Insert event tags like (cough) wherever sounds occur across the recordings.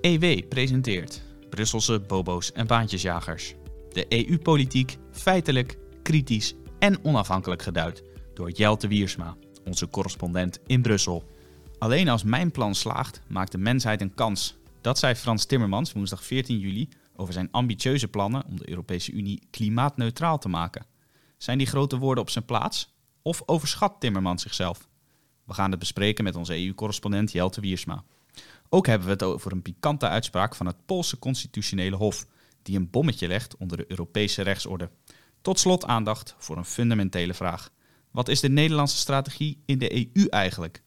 EW presenteert Brusselse bobo's en baantjesjagers. De EU-politiek feitelijk, kritisch en onafhankelijk geduid door Jelte Wiersma, onze correspondent in Brussel. Alleen als mijn plan slaagt, maakt de mensheid een kans. Dat zei Frans Timmermans woensdag 14 juli over zijn ambitieuze plannen om de Europese Unie klimaatneutraal te maken. Zijn die grote woorden op zijn plaats? Of overschat Timmermans zichzelf? We gaan het bespreken met onze EU-correspondent Jelte Wiersma. Ook hebben we het over een pikante uitspraak van het Poolse Constitutionele Hof, die een bommetje legt onder de Europese rechtsorde. Tot slot aandacht voor een fundamentele vraag. Wat is de Nederlandse strategie in de EU eigenlijk?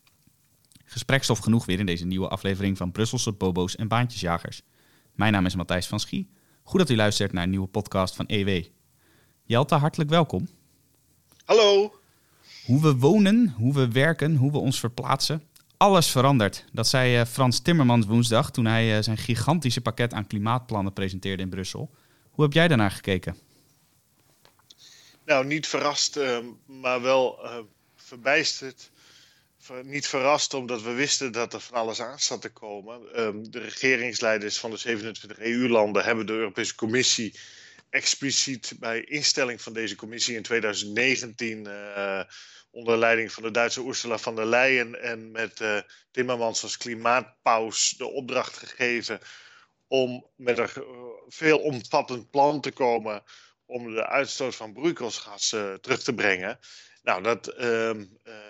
Gesprekstof genoeg weer in deze nieuwe aflevering van Brusselse Bobo's en Baantjesjagers. Mijn naam is Matthijs van Schie. Goed dat u luistert naar een nieuwe podcast van EW. Jelte, hartelijk welkom. Hallo. Hoe we wonen, hoe we werken, hoe we ons verplaatsen, alles verandert. Dat zei eh, Frans Timmermans woensdag toen hij eh, zijn gigantische pakket aan klimaatplannen presenteerde in Brussel. Hoe heb jij daarnaar gekeken? Nou, niet verrast, uh, maar wel uh, verbijsterd. Ver, niet verrast omdat we wisten dat er van alles aan zat te komen. Um, de regeringsleiders van de 27 EU-landen hebben de Europese Commissie expliciet bij instelling van deze commissie in 2019 uh, onder leiding van de Duitse Ursula von der Leyen en met uh, Timmermans als klimaatpaus de opdracht gegeven om met een veel omvattend plan te komen om de uitstoot van broeikasgassen terug te brengen. Nou, dat uh,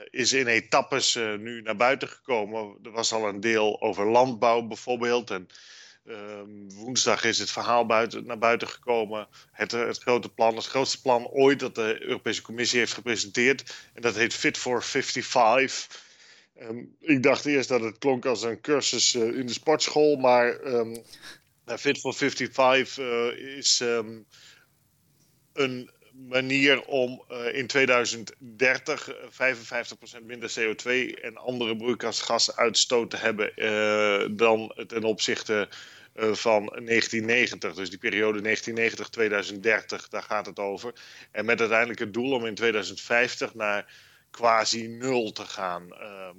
is in etappes nu naar buiten gekomen. Er was al een deel over landbouw bijvoorbeeld. En uh, woensdag is het verhaal buiten, naar buiten gekomen. Het, het, grote plan, het grootste plan ooit dat de Europese Commissie heeft gepresenteerd. En dat heet Fit for 55. Um, ik dacht eerst dat het klonk als een cursus uh, in de sportschool. Maar um, Fit for 55 is um, een manier om uh, in 2030 55% minder CO2 en andere broeikasgasuitstoot te hebben uh, dan ten opzichte van 1990. Dus die periode 1990-2030, daar gaat het over. En met uiteindelijk het doel om in 2050 naar quasi nul te gaan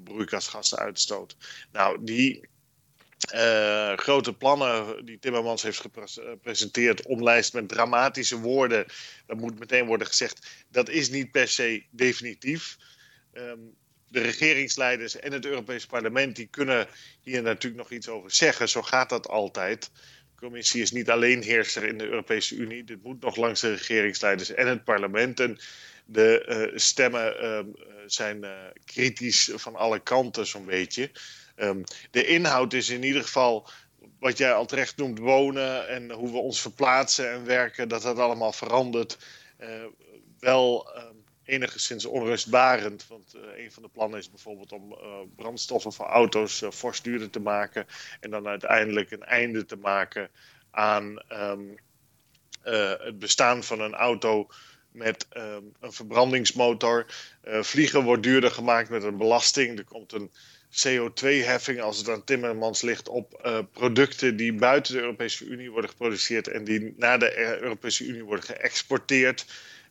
broeikasgasuitstoot. Nou, die uh, grote plannen die Timmermans heeft gepresenteerd, omlijst met dramatische woorden. Dat moet meteen worden gezegd. Dat is niet per se definitief. Um, de regeringsleiders en het Europese parlement die kunnen hier natuurlijk nog iets over zeggen. Zo gaat dat altijd. De commissie is niet alleen heerser in de Europese Unie. Dit moet nog langs de regeringsleiders en het parlement. En de uh, stemmen uh, zijn kritisch van alle kanten, zo'n beetje. Um, de inhoud is in ieder geval wat jij al terecht noemt, wonen en hoe we ons verplaatsen en werken, dat dat allemaal verandert. Uh, wel um, enigszins onrustbarend, want uh, een van de plannen is bijvoorbeeld om uh, brandstoffen voor auto's fors duurder te maken en dan uiteindelijk een einde te maken aan um, het bestaan van een auto met een verbrandingsmotor. vliegen wordt duurder gemaakt met een belasting. Er komt een CO2-heffing als het aan Timmermans ligt op uh, producten die buiten de Europese Unie worden geproduceerd en die naar de Europese Unie worden geëxporteerd.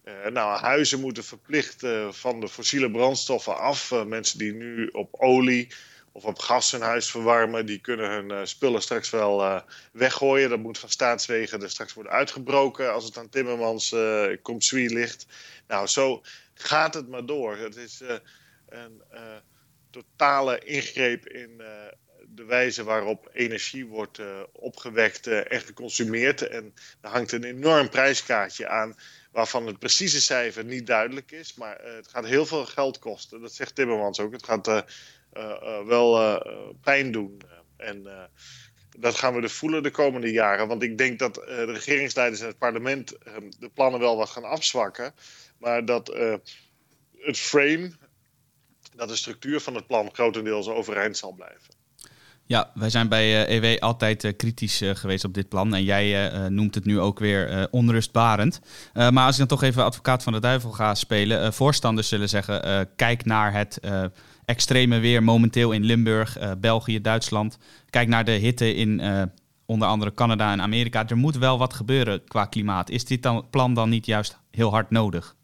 Uh, nou, huizen moeten verplicht uh, van de fossiele brandstoffen af. mensen die nu op olie of op gas hun huis verwarmen, die kunnen hun spullen straks wel weggooien. Dat moet van staatswegen er straks worden uitgebroken als het aan Timmermans komt ligt. Nou, zo gaat het maar door. Het is een totale ingreep in uh, de wijze waarop energie wordt uh, opgewekt uh, en geconsumeerd. En er hangt een enorm prijskaartje aan, waarvan het precieze cijfer niet duidelijk is. Maar het gaat heel veel geld kosten. Dat zegt Timmermans ook. Het gaat wel pijn doen. en dat gaan we dus voelen de komende jaren. Want ik denk dat de regeringsleiders en het parlement de plannen wel wat gaan afzwakken. Maar dat het frame, dat de structuur van het plan grotendeels overeind zal blijven. Ja, wij zijn bij EW altijd uh, kritisch uh, geweest op dit plan. En jij noemt het nu ook weer onrustbarend. maar als ik dan toch even advocaat van de duivel ga spelen. voorstanders zullen zeggen, kijk naar het extreme weer momenteel in Limburg, België, Duitsland. Kijk naar de hitte in onder andere Canada en Amerika. Er moet wel wat gebeuren qua klimaat. Is dit dan, plan dan niet juist heel hard nodig?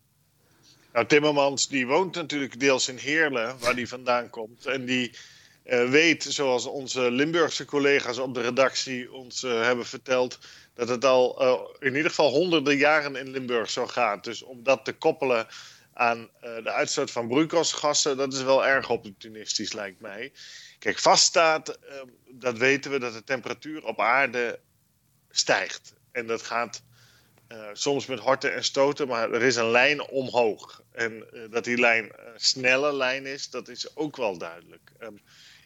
Nou, Timmermans die woont natuurlijk deels in Heerlen, waar hij vandaan komt. En die weet, zoals onze Limburgse collega's op de redactie ons hebben verteld, dat het al in ieder geval honderden jaren in Limburg zo gaat. Dus om dat te koppelen aan de uitstoot van broeikasgassen, dat is wel erg opportunistisch, lijkt mij. Kijk, vaststaat, ehm, dat weten we, dat de temperatuur op aarde stijgt. En dat gaat soms met horten en stoten, maar er is een lijn omhoog. En uh, dat die lijn een snelle lijn is, dat is ook wel duidelijk. Um,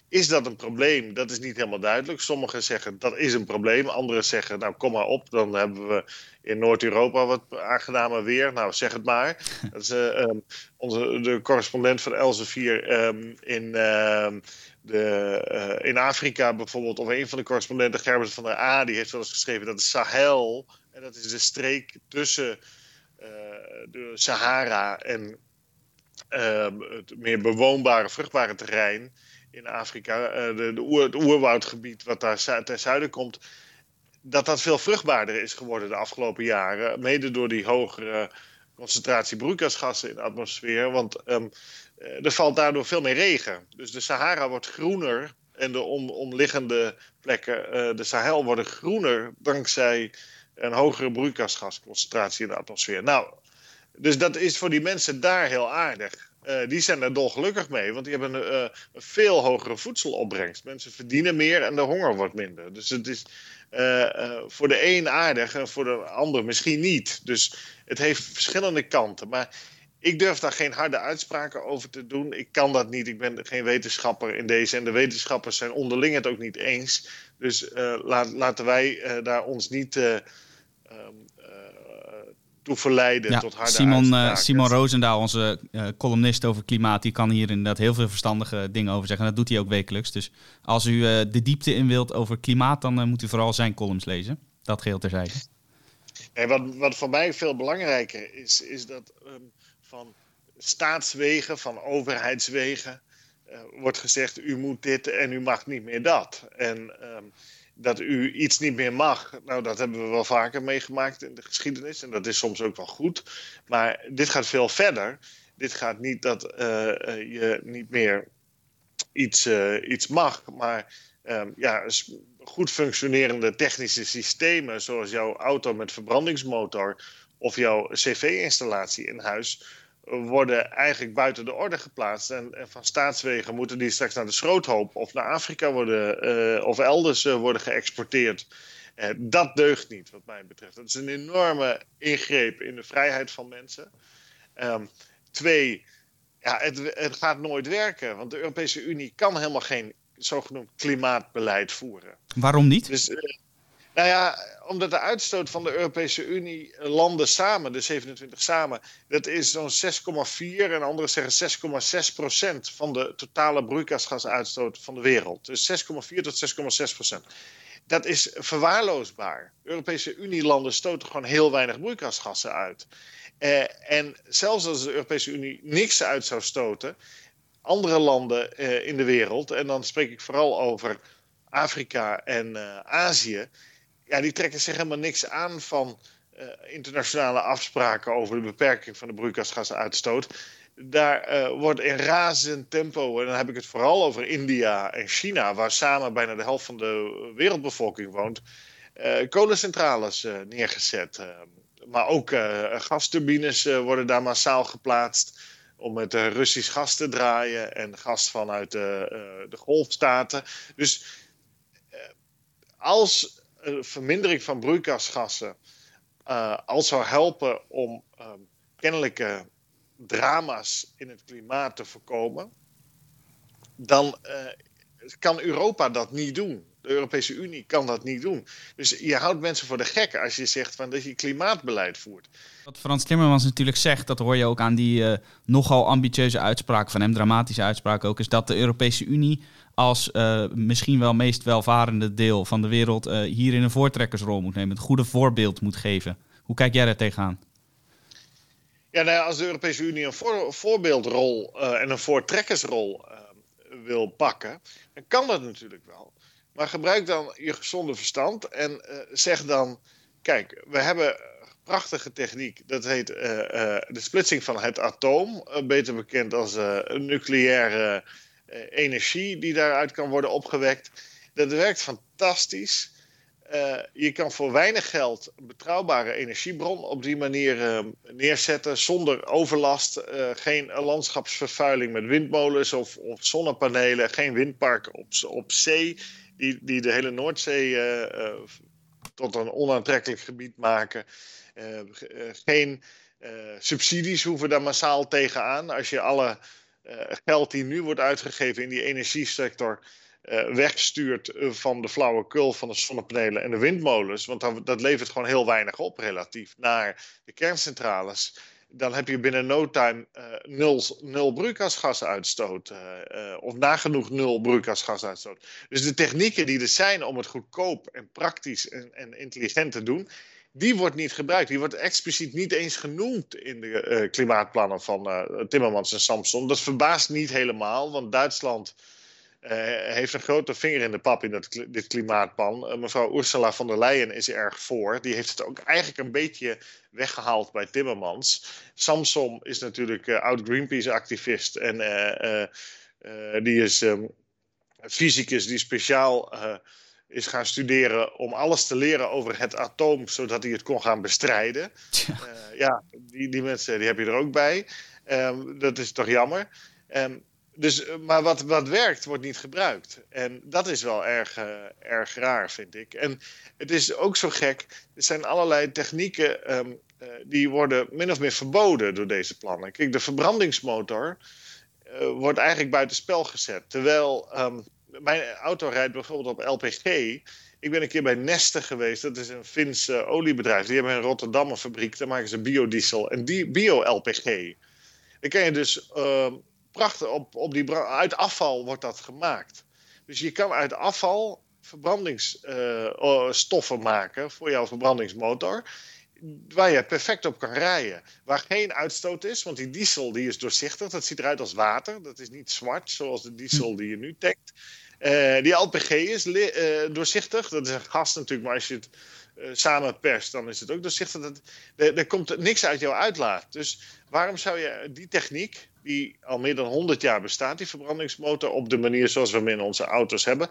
is dat een probleem? Dat is niet helemaal duidelijk. Sommigen zeggen dat is een probleem. Anderen zeggen, nou kom maar op, dan hebben we in Noord-Europa wat aangenamer weer. Nou, zeg het maar. (laughs) Dat is uh, um, onze, de correspondent van Elsevier um, in, de, in Afrika bijvoorbeeld, of een van de correspondenten, Gerbert van der A, die heeft wel eens geschreven dat de Sahel en dat is de streek tussen de Sahara en uh, het meer bewoonbare, vruchtbare terrein in Afrika, uh, de, de oer, het oerwoudgebied wat daar ten zuiden komt, dat dat veel vruchtbaarder is geworden de afgelopen jaren. Mede door die hogere concentratie broeikasgassen in de atmosfeer. Want um, er valt daardoor veel meer regen. Dus de Sahara wordt groener en de om, omliggende plekken, de Sahel, worden groener dankzij een hogere broeikasgasconcentratie in de atmosfeer. Nou, dus dat is voor die mensen daar heel aardig. Uh, die zijn er dolgelukkig mee, want die hebben een, uh, een, veel hogere voedselopbrengst. Mensen verdienen meer en de honger wordt minder. Dus het is uh, voor de een aardig en voor de ander misschien niet. Dus het heeft verschillende kanten. Maar ik durf daar geen harde uitspraken over te doen. Ik kan dat niet. Ik ben geen wetenschapper in deze. En de wetenschappers zijn onderling het ook niet eens. Dus laat, laten wij daar ons niet um, toe verleiden tot harde Simon, uh, Simon Roosendaal, onze uh, columnist over klimaat, die kan hier inderdaad heel veel verstandige dingen over zeggen. En dat doet hij ook wekelijks. Dus als u uh, de diepte in wilt over klimaat, dan moet u vooral zijn columns lezen. Dat geheel terzijde. Nee, wat, wat voor mij veel belangrijker is, is dat um, van staatswegen, van overheidswegen, wordt gezegd: u moet dit en u mag niet meer dat. En um, dat u iets niet meer mag. Nou, dat hebben we wel vaker meegemaakt in de geschiedenis. En dat is soms ook wel goed. Maar dit gaat veel verder. Dit gaat niet dat uh, je niet meer iets, iets mag. Maar um, ja, goed functionerende technische systemen. Zoals jouw auto met verbrandingsmotor. Of jouw cv-installatie in huis worden eigenlijk buiten de orde geplaatst. En, en, van staatswegen moeten die straks naar de schroothoop of naar Afrika worden uh, of elders uh, worden geëxporteerd. Uh, dat deugt niet, wat mij betreft. Dat is een enorme ingreep in de vrijheid van mensen. Um, twee, ja, het, het, gaat nooit werken, want de Europese Unie kan helemaal geen zogenoemd klimaatbeleid voeren. Waarom niet? Dus, nou ja, omdat de uitstoot van de Europese Unie eh, landen samen, de 27 samen, dat is zo'n 6,4 en anderen zeggen 6,6 procent van de totale broeikasgasuitstoot van de wereld. Dus 6,4 tot 6,6 procent. Dat is verwaarloosbaar. Europese Unie-landen stoten gewoon heel weinig broeikasgassen uit. Eh, en zelfs als de Europese Unie niks uit zou stoten, andere landen eh, in de wereld, en dan spreek ik vooral over Afrika en uh, Azië, ja, die trekken zich helemaal niks aan van uh, internationale afspraken over de beperking van de broeikasgasuitstoot. Daar uh, wordt in razend tempo, en dan heb ik het vooral over India en China, waar samen bijna de helft van de wereldbevolking woont, uh, kolencentrales neergezet. maar ook gasturbines worden daar massaal geplaatst om met Russisch gas te draaien en gas vanuit de, de golfstaten. Dus als vermindering van broeikasgassen uh, al zou helpen om um, kennelijke drama's in het klimaat te voorkomen, dan uh, kan Europa dat niet doen. De Europese Unie kan dat niet doen. Dus je houdt mensen voor de gek als je zegt van dat je klimaatbeleid voert. Wat Frans Timmermans natuurlijk zegt, dat hoor je ook aan die uh, nogal ambitieuze uitspraak van hem, dramatische uitspraak ook, is dat de Europese Unie als uh, misschien wel meest welvarende deel van de wereld uh, hierin een voortrekkersrol moet nemen, het goede voorbeeld moet geven. Hoe kijk jij daar tegenaan? Ja, nou ja, als de Europese Unie een voor, voorbeeldrol uh, en een voortrekkersrol wil pakken, dan kan dat natuurlijk wel. Maar gebruik dan je gezonde verstand en zeg dan: kijk, we hebben prachtige techniek. Dat heet de splitsing van het atoom, beter bekend als nucleaire energie die daaruit kan worden opgewekt. Dat werkt fantastisch. Uh, je kan voor weinig geld een betrouwbare energiebron op die manier uh, neerzetten zonder overlast. Geen landschapsvervuiling met windmolens of, of, zonnepanelen. Geen windparken op, op zee die, die de hele Noordzee tot een onaantrekkelijk gebied maken. geen subsidies hoeven daar massaal tegenaan. Als je alle geld die nu wordt uitgegeven in die energiesector uh, wegstuurt eh, van de flauwekul van de zonnepanelen en de windmolens, want dat, dat levert gewoon heel weinig op relatief naar de kerncentrales, dan heb je binnen no time nul, nul broeikasgasuitstoot. Uh, of nagenoeg nul broeikasgasuitstoot. Dus de technieken die er zijn om het goedkoop en praktisch en, en intelligent te doen, die wordt niet gebruikt. Die wordt expliciet niet eens genoemd in de klimaatplannen van Timmermans en Samson. Dat verbaast niet helemaal, want Duitsland uh, heeft een grote vinger in de pap in dat, dit klimaatplan. Uh, mevrouw Ursula von der Leyen is er erg voor. Die heeft het ook eigenlijk een beetje weggehaald bij Timmermans. Samsom is natuurlijk uh, oud Greenpeace-activist. En die is um, fysicus die speciaal is gaan studeren om alles te leren over het atoom, zodat hij het kon gaan bestrijden. ja, die, die mensen die heb je er ook bij. Um, dat is toch jammer. Um, dus, eh, maar wat, wat werkt, wordt niet gebruikt. En dat is wel erg, uh, erg raar, vind ik. En het is ook zo gek. Er zijn allerlei technieken um, uh, die worden min of meer verboden door deze plannen. Kijk, de verbrandingsmotor wordt eigenlijk buitenspel gezet. Terwijl mijn auto rijdt bijvoorbeeld op LPG. Ik ben een keer bij Neste geweest. Dat is een Fins oliebedrijf. Die hebben in Rotterdam een fabriek. Daar maken ze biodiesel en bio-LPG. Dan kan je dus uh, prachtig, op, op die, uit afval wordt dat gemaakt. Dus je kan uit afval verbrandingsstoffen uh, maken voor jouw verbrandingsmotor. Waar je perfect op kan rijden. Waar geen uitstoot is, want die diesel die is doorzichtig. Dat ziet eruit als water. Dat is niet zwart, zoals de diesel die je nu tankt. Uh, die LPG is uh, doorzichtig. Dat is een gas natuurlijk, maar als je het uh, samen perst, dan is het ook doorzichtig. Dat, er, er komt niks uit jouw uitlaat. Dus waarom zou je die techniek, die al meer dan 100 jaar bestaat, die verbrandingsmotor, op de manier zoals we hem in onze auto's hebben,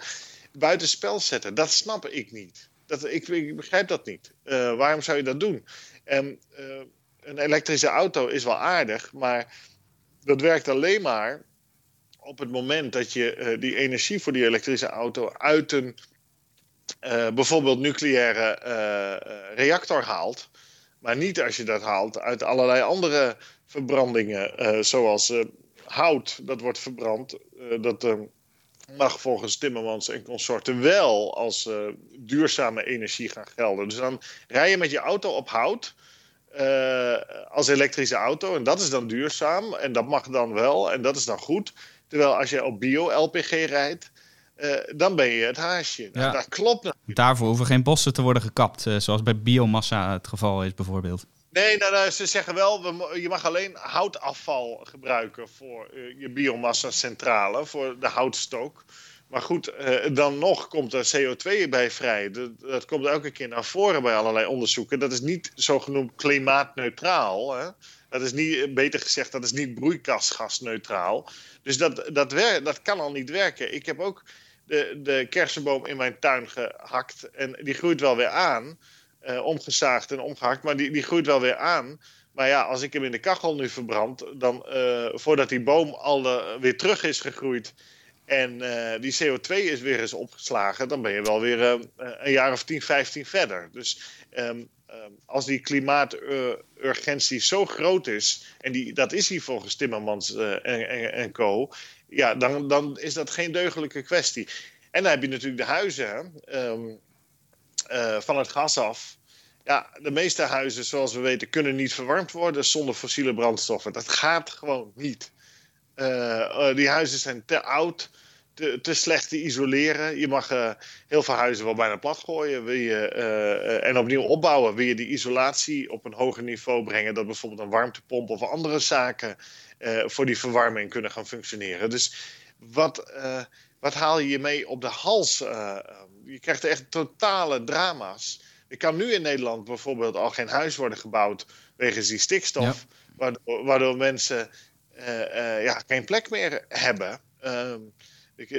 buitenspel zetten. Dat snap ik niet. Dat, ik, ik begrijp dat niet. Uh, waarom zou je dat doen? En, uh, een elektrische auto is wel aardig, maar dat werkt alleen maar op het moment dat je uh, die energie voor die elektrische auto uit een bijvoorbeeld nucleaire reactor haalt. Maar niet als je dat haalt uit allerlei andere verbrandingen, zoals hout, dat wordt verbrand. Dat mag volgens Timmermans en consorten wel als duurzame energie gaan gelden. Dus dan rij je met je auto op hout als elektrische auto en dat is dan duurzaam en dat mag dan wel en dat is dan goed. Terwijl als je op bio-LPG rijdt, uh, dan ben je het haasje. Nou, ja. Dat klopt. Daarvoor hoeven geen bossen te worden gekapt, zoals bij biomassa het geval is bijvoorbeeld. Nee, nou, nou, ze zeggen wel, we, je mag alleen houtafval gebruiken voor uh, je biomassa-centrale, voor de houtstook. Maar goed, dan nog komt er CO2 bij vrij. Dat, dat, komt elke keer naar voren bij allerlei onderzoeken. Dat is niet zogenoemd klimaatneutraal. Hè? Dat is niet, beter gezegd, dat is niet broeikasgasneutraal. Dus dat, dat, dat kan al niet werken. Ik heb ook de, de kersenboom in mijn tuin gehakt. En die groeit wel weer aan. Uh, omgezaagd en omgehakt. Maar die, die groeit wel weer aan. Maar ja, als ik hem in de kachel nu verbrand. dan uh, voordat die boom al uh, weer terug is gegroeid. en die CO2 is weer eens opgeslagen. dan ben je wel weer een jaar of 10, 15 verder. Dus. Um, als die klimaaturgentie zo groot is, en die, dat is hier volgens Timmermans en, co., ja, dan, dan is dat geen deugdelijke kwestie. En dan heb je natuurlijk de huizen uh, van het gas af. Ja, de meeste huizen, zoals we weten, kunnen niet verwarmd worden zonder fossiele brandstoffen. Dat gaat gewoon niet. Uh, die huizen zijn te oud, te, slecht te isoleren. Je mag uh, heel veel huizen wel bijna plat gooien wil je, en opnieuw opbouwen. Wil je die isolatie op een hoger niveau brengen, dat bijvoorbeeld een warmtepomp of andere zaken voor die verwarming kunnen gaan functioneren. Dus wat, wat haal je je mee op de hals? Je krijgt echt totale drama's. Er kan nu in Nederland bijvoorbeeld al geen huis worden gebouwd wegens die stikstof, ja. waardoor, waardoor, mensen ja, geen plek meer hebben. Ehm, ik,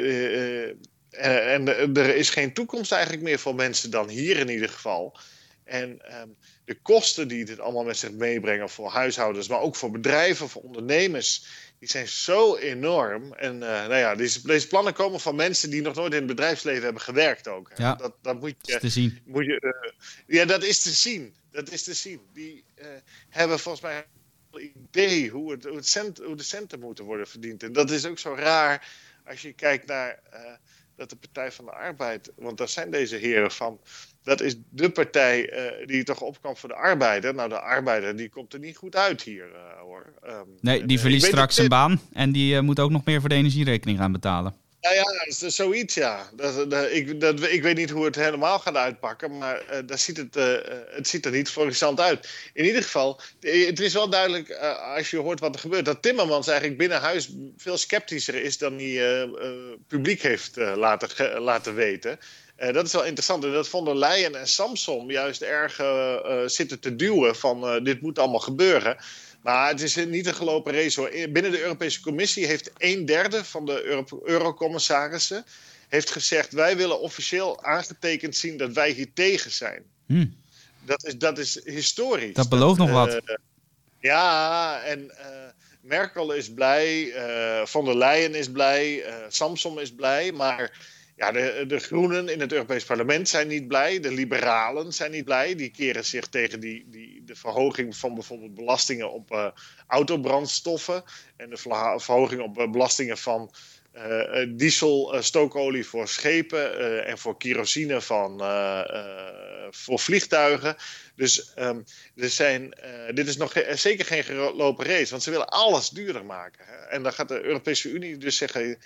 en, en er is geen toekomst eigenlijk meer voor mensen dan hier in ieder geval. En ehm, de kosten die dit allemaal met zich meebrengen voor huishoudens, maar ook voor bedrijven, voor ondernemers, die zijn zo enorm. En uh, nou ja, deze, deze, plannen komen van mensen die nog nooit in het bedrijfsleven hebben gewerkt ook. Ja, dat, dat moet je, te zien. Moet je, uh, ja, dat is te zien. Dat is te zien. Die uh, hebben volgens mij een idee hoe, het, hoe, het cent, hoe de centen moeten worden verdiend. En dat is ook zo raar als je kijkt naar dat de Partij van de Arbeid, want daar zijn deze heren van, dat is de partij uh, die toch opkomt voor de arbeider. Nou, de arbeider die komt er niet goed uit hier uh, hoor. Um, nee, die verliest straks zijn baan en die uh, moet ook nog meer voor de energierekening gaan betalen. Nou ja, ja zoiets ja. Dat, dat, ik, dat, ik weet niet hoe het helemaal gaat uitpakken, maar uh, daar ziet het, uh, het ziet er niet florissant uit. In ieder geval, het is wel duidelijk, uh, als je hoort wat er gebeurt, dat Timmermans eigenlijk binnen huis veel sceptischer is dan hij publiek heeft laten, laten weten. Dat is wel interessant. En dat vonden Leyen en Samson juist erg zitten te duwen van dit moet allemaal gebeuren. Maar het is niet een gelopen race hoor. Binnen de Europese Commissie heeft een derde van de eurocommissarissen heeft gezegd: wij willen officieel aangetekend zien dat wij hier tegen zijn. Hmm. Dat, is, dat is historisch. Dat belooft nog wat. Uh, ja, en uh, Merkel is blij, uh, von der Leyen is blij, Samson is blij, maar ja, de, de groenen in het Europees Parlement zijn niet blij. De liberalen zijn niet blij. Die keren zich tegen die, die, de verhoging van bijvoorbeeld belastingen op uh, autobrandstoffen. En de verhoging op uh, belastingen van uh, diesel, stookolie voor schepen en voor kerosine van, voor vliegtuigen. Dus er zijn, dit is nog zeker geen gelopen race, want ze willen alles duurder maken. Hè? En dan gaat de Europese Unie dus zeggen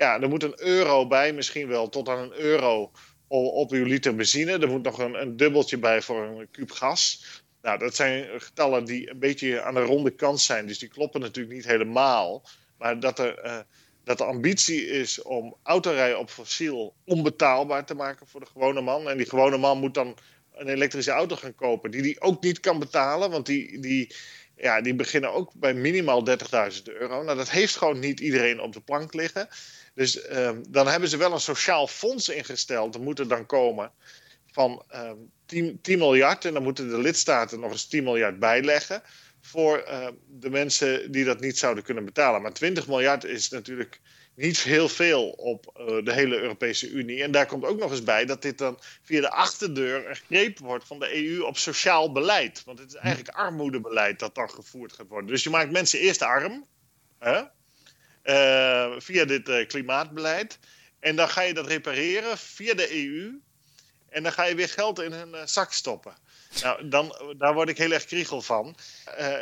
ja, er moet een euro bij, misschien wel tot aan een euro op uw liter benzine. Er moet nog een, een dubbeltje bij voor een kuub gas. Nou, dat zijn getallen die een beetje aan de ronde kant zijn, dus die kloppen natuurlijk niet helemaal. Maar dat er. Uh, dat de ambitie is om autorijden op fossiel onbetaalbaar te maken voor de gewone man. En die gewone man moet dan een elektrische auto gaan kopen die die ook niet kan betalen. Want die, die, ja, die beginnen ook bij minimaal 30.000 euro. Nou, dat heeft gewoon niet iedereen op de plank liggen. Dus um, dan hebben ze wel een sociaal fonds ingesteld. Er moet er dan komen van um, 10, 10, miljard. En dan moeten de lidstaten nog eens 10 miljard bijleggen. Voor uh, de mensen die dat niet zouden kunnen betalen. Maar 20 miljard is natuurlijk niet heel veel op uh, de hele Europese Unie. En daar komt ook nog eens bij dat dit dan via de achterdeur een greep wordt van de EU op sociaal beleid. Want het is eigenlijk armoedebeleid dat dan gevoerd gaat worden. Dus je maakt mensen eerst arm. Hè? Uh, via dit uh, klimaatbeleid. En dan ga je dat repareren via de EU. En dan ga je weer geld in hun uh, zak stoppen. Nou, dan, daar word ik heel erg kriegel van.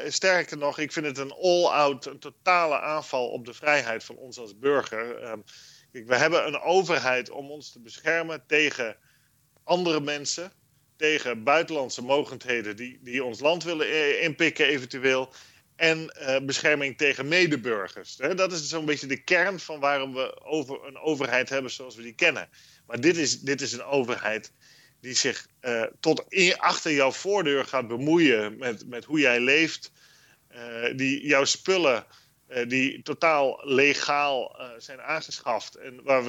sterker nog, ik vind het een all-out, een totale aanval op de vrijheid van ons als burger. Ehm, we hebben een overheid om ons te beschermen tegen andere mensen, tegen buitenlandse mogendheden die, die ons land willen inpikken eventueel en uh, bescherming tegen medeburgers. Dat is zo'n beetje de kern van waarom we over een overheid hebben zoals we die kennen. Maar dit is, dit is een overheid die zich uh, tot achter jouw voordeur gaat bemoeien met, met hoe jij leeft. Uh, die jouw spullen, die totaal legaal zijn aangeschaft en waar,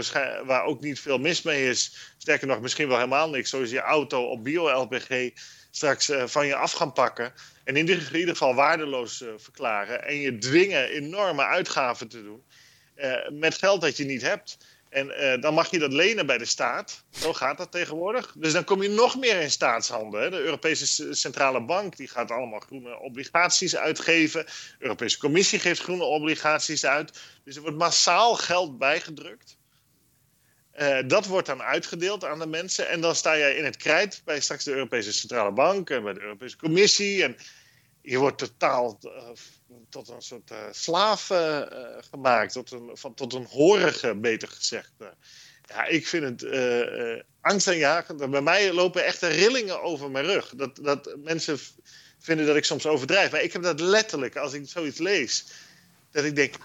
waar ook niet veel mis mee is, sterker nog misschien wel helemaal niks, zoals je auto op bio-LPG straks van je af gaan pakken en in ieder geval waardeloos uh, verklaren. En je dwingen enorme uitgaven te doen uh, met geld dat je niet hebt. En dan mag je dat lenen bij de staat. Zo gaat dat tegenwoordig. Dus dan kom je nog meer in staatshanden. De Europese Centrale Bank die gaat allemaal groene obligaties uitgeven. De Europese Commissie geeft groene obligaties uit. Dus er wordt massaal geld bijgedrukt. Uh, dat wordt dan uitgedeeld aan de mensen. En dan sta jij in het krijt bij straks de Europese Centrale Bank en bij de Europese Commissie. En je wordt totaal uh, tot een soort uh, slaaf gemaakt, tot een, van, tot een horige, beter gezegd. ja, ik vind het angstaanjagend. Bij mij lopen echte rillingen over mijn rug. Dat, dat mensen vinden dat ik soms overdrijf. Maar ik heb dat letterlijk, als ik zoiets lees, dat ik denk,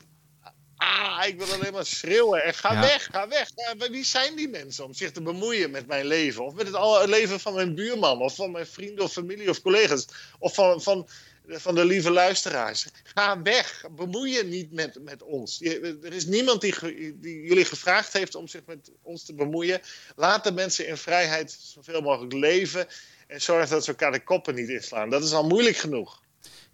ah, ik wil alleen maar schreeuwen en ga ja. weg, ga weg. wie zijn die mensen om zich te bemoeien met mijn leven? Of met het, het leven van mijn buurman, of van mijn vrienden of familie of collega's. Of van, van van de lieve luisteraars. Ga weg. Bemoei je niet met, met ons. er is niemand die, die, jullie gevraagd heeft om zich met ons te bemoeien. Laat de mensen in vrijheid zoveel mogelijk leven. En zorg dat ze elkaar de koppen niet inslaan. Dat is al moeilijk genoeg.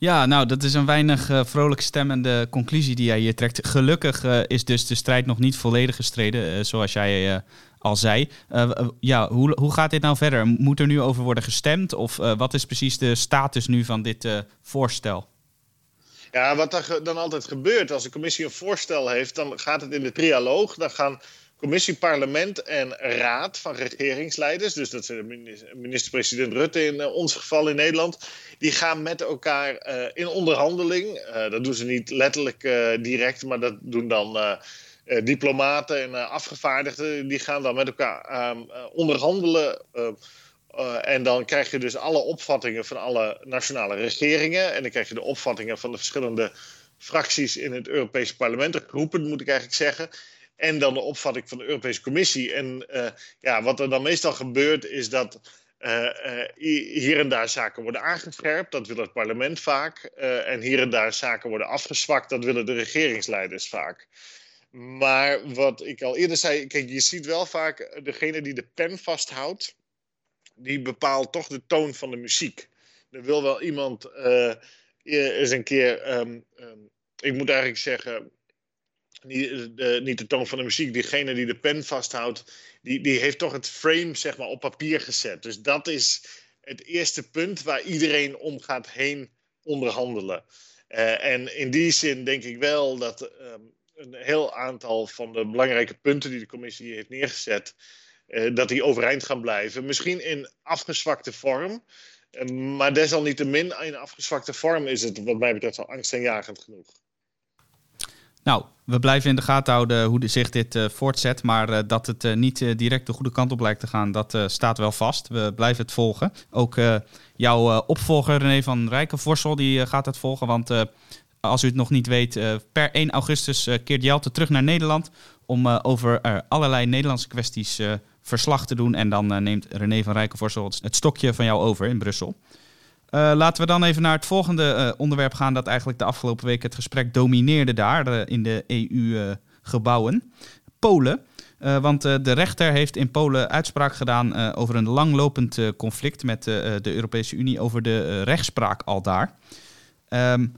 Ja, nou, dat is een weinig uh, vrolijk stemmende conclusie die jij hier trekt. Gelukkig uh, is dus de strijd nog niet volledig gestreden, uh, zoals jij al zei. ja, hoe, hoe gaat dit nou verder? Moet er nu over worden gestemd? Of wat is precies de status nu van dit voorstel? Ja, wat er dan altijd gebeurt als de commissie een voorstel heeft, dan gaat het in de trialoog. Dan gaan commissie, parlement en raad van regeringsleiders, dus dat is minister-president Rutte in uh, ons geval in Nederland, die gaan met elkaar uh, in onderhandeling. Uh, dat doen ze niet letterlijk direct, maar dat doen dan diplomaten en afgevaardigden. Die gaan dan met elkaar ehm, onderhandelen. en dan krijg je dus alle opvattingen van alle nationale regeringen. En dan krijg je de opvattingen van de verschillende fracties in het Europese parlement, groepen moet ik eigenlijk zeggen. En dan de opvatting van de Europese Commissie. En uh, ja, wat er dan meestal gebeurt, is dat uh, uh, hier en daar zaken worden aangescherpt. Dat wil het parlement vaak. en hier en daar zaken worden afgezwakt. Dat willen de regeringsleiders vaak. Maar wat ik al eerder zei, kijk, je ziet wel vaak degene die de pen vasthoudt, die bepaalt toch de toon van de muziek. Er wil wel iemand eens een keer, um, um, ik moet eigenlijk zeggen, niet de, niet de toon van de muziek. Diegene die de pen vasthoudt, die, die heeft toch het frame zeg maar, op papier gezet. Dus dat is het eerste punt waar iedereen om gaat heen onderhandelen. Uh, en in die zin denk ik wel dat um, een heel aantal van de belangrijke punten die de commissie heeft neergezet, uh, dat die overeind gaan blijven. Misschien in afgezwakte vorm. Uh, maar desalniettemin in afgezwakte vorm is het wat mij betreft al angstaanjagend genoeg. Nou, we blijven in de gaten houden hoe zich dit uh, voortzet. Maar uh, dat het uh, niet direct de goede kant op lijkt te gaan, dat staat wel vast. We blijven het volgen. Ook jouw opvolger René van Rijkenvorsel die gaat het volgen. Want als u het nog niet weet, per 1 augustus keert Jelte terug naar Nederland. Om over allerlei Nederlandse kwesties verslag te doen. En dan neemt René van Rijkenvorsel het stokje van jou over in Brussel. Uh, laten we dan even naar het volgende uh, onderwerp gaan, dat eigenlijk de afgelopen week het gesprek domineerde daar uh, in de EU-gebouwen. Polen. want de rechter heeft in Polen uitspraak gedaan over een langlopend conflict met de Europese Unie over de rechtspraak al daar. Um,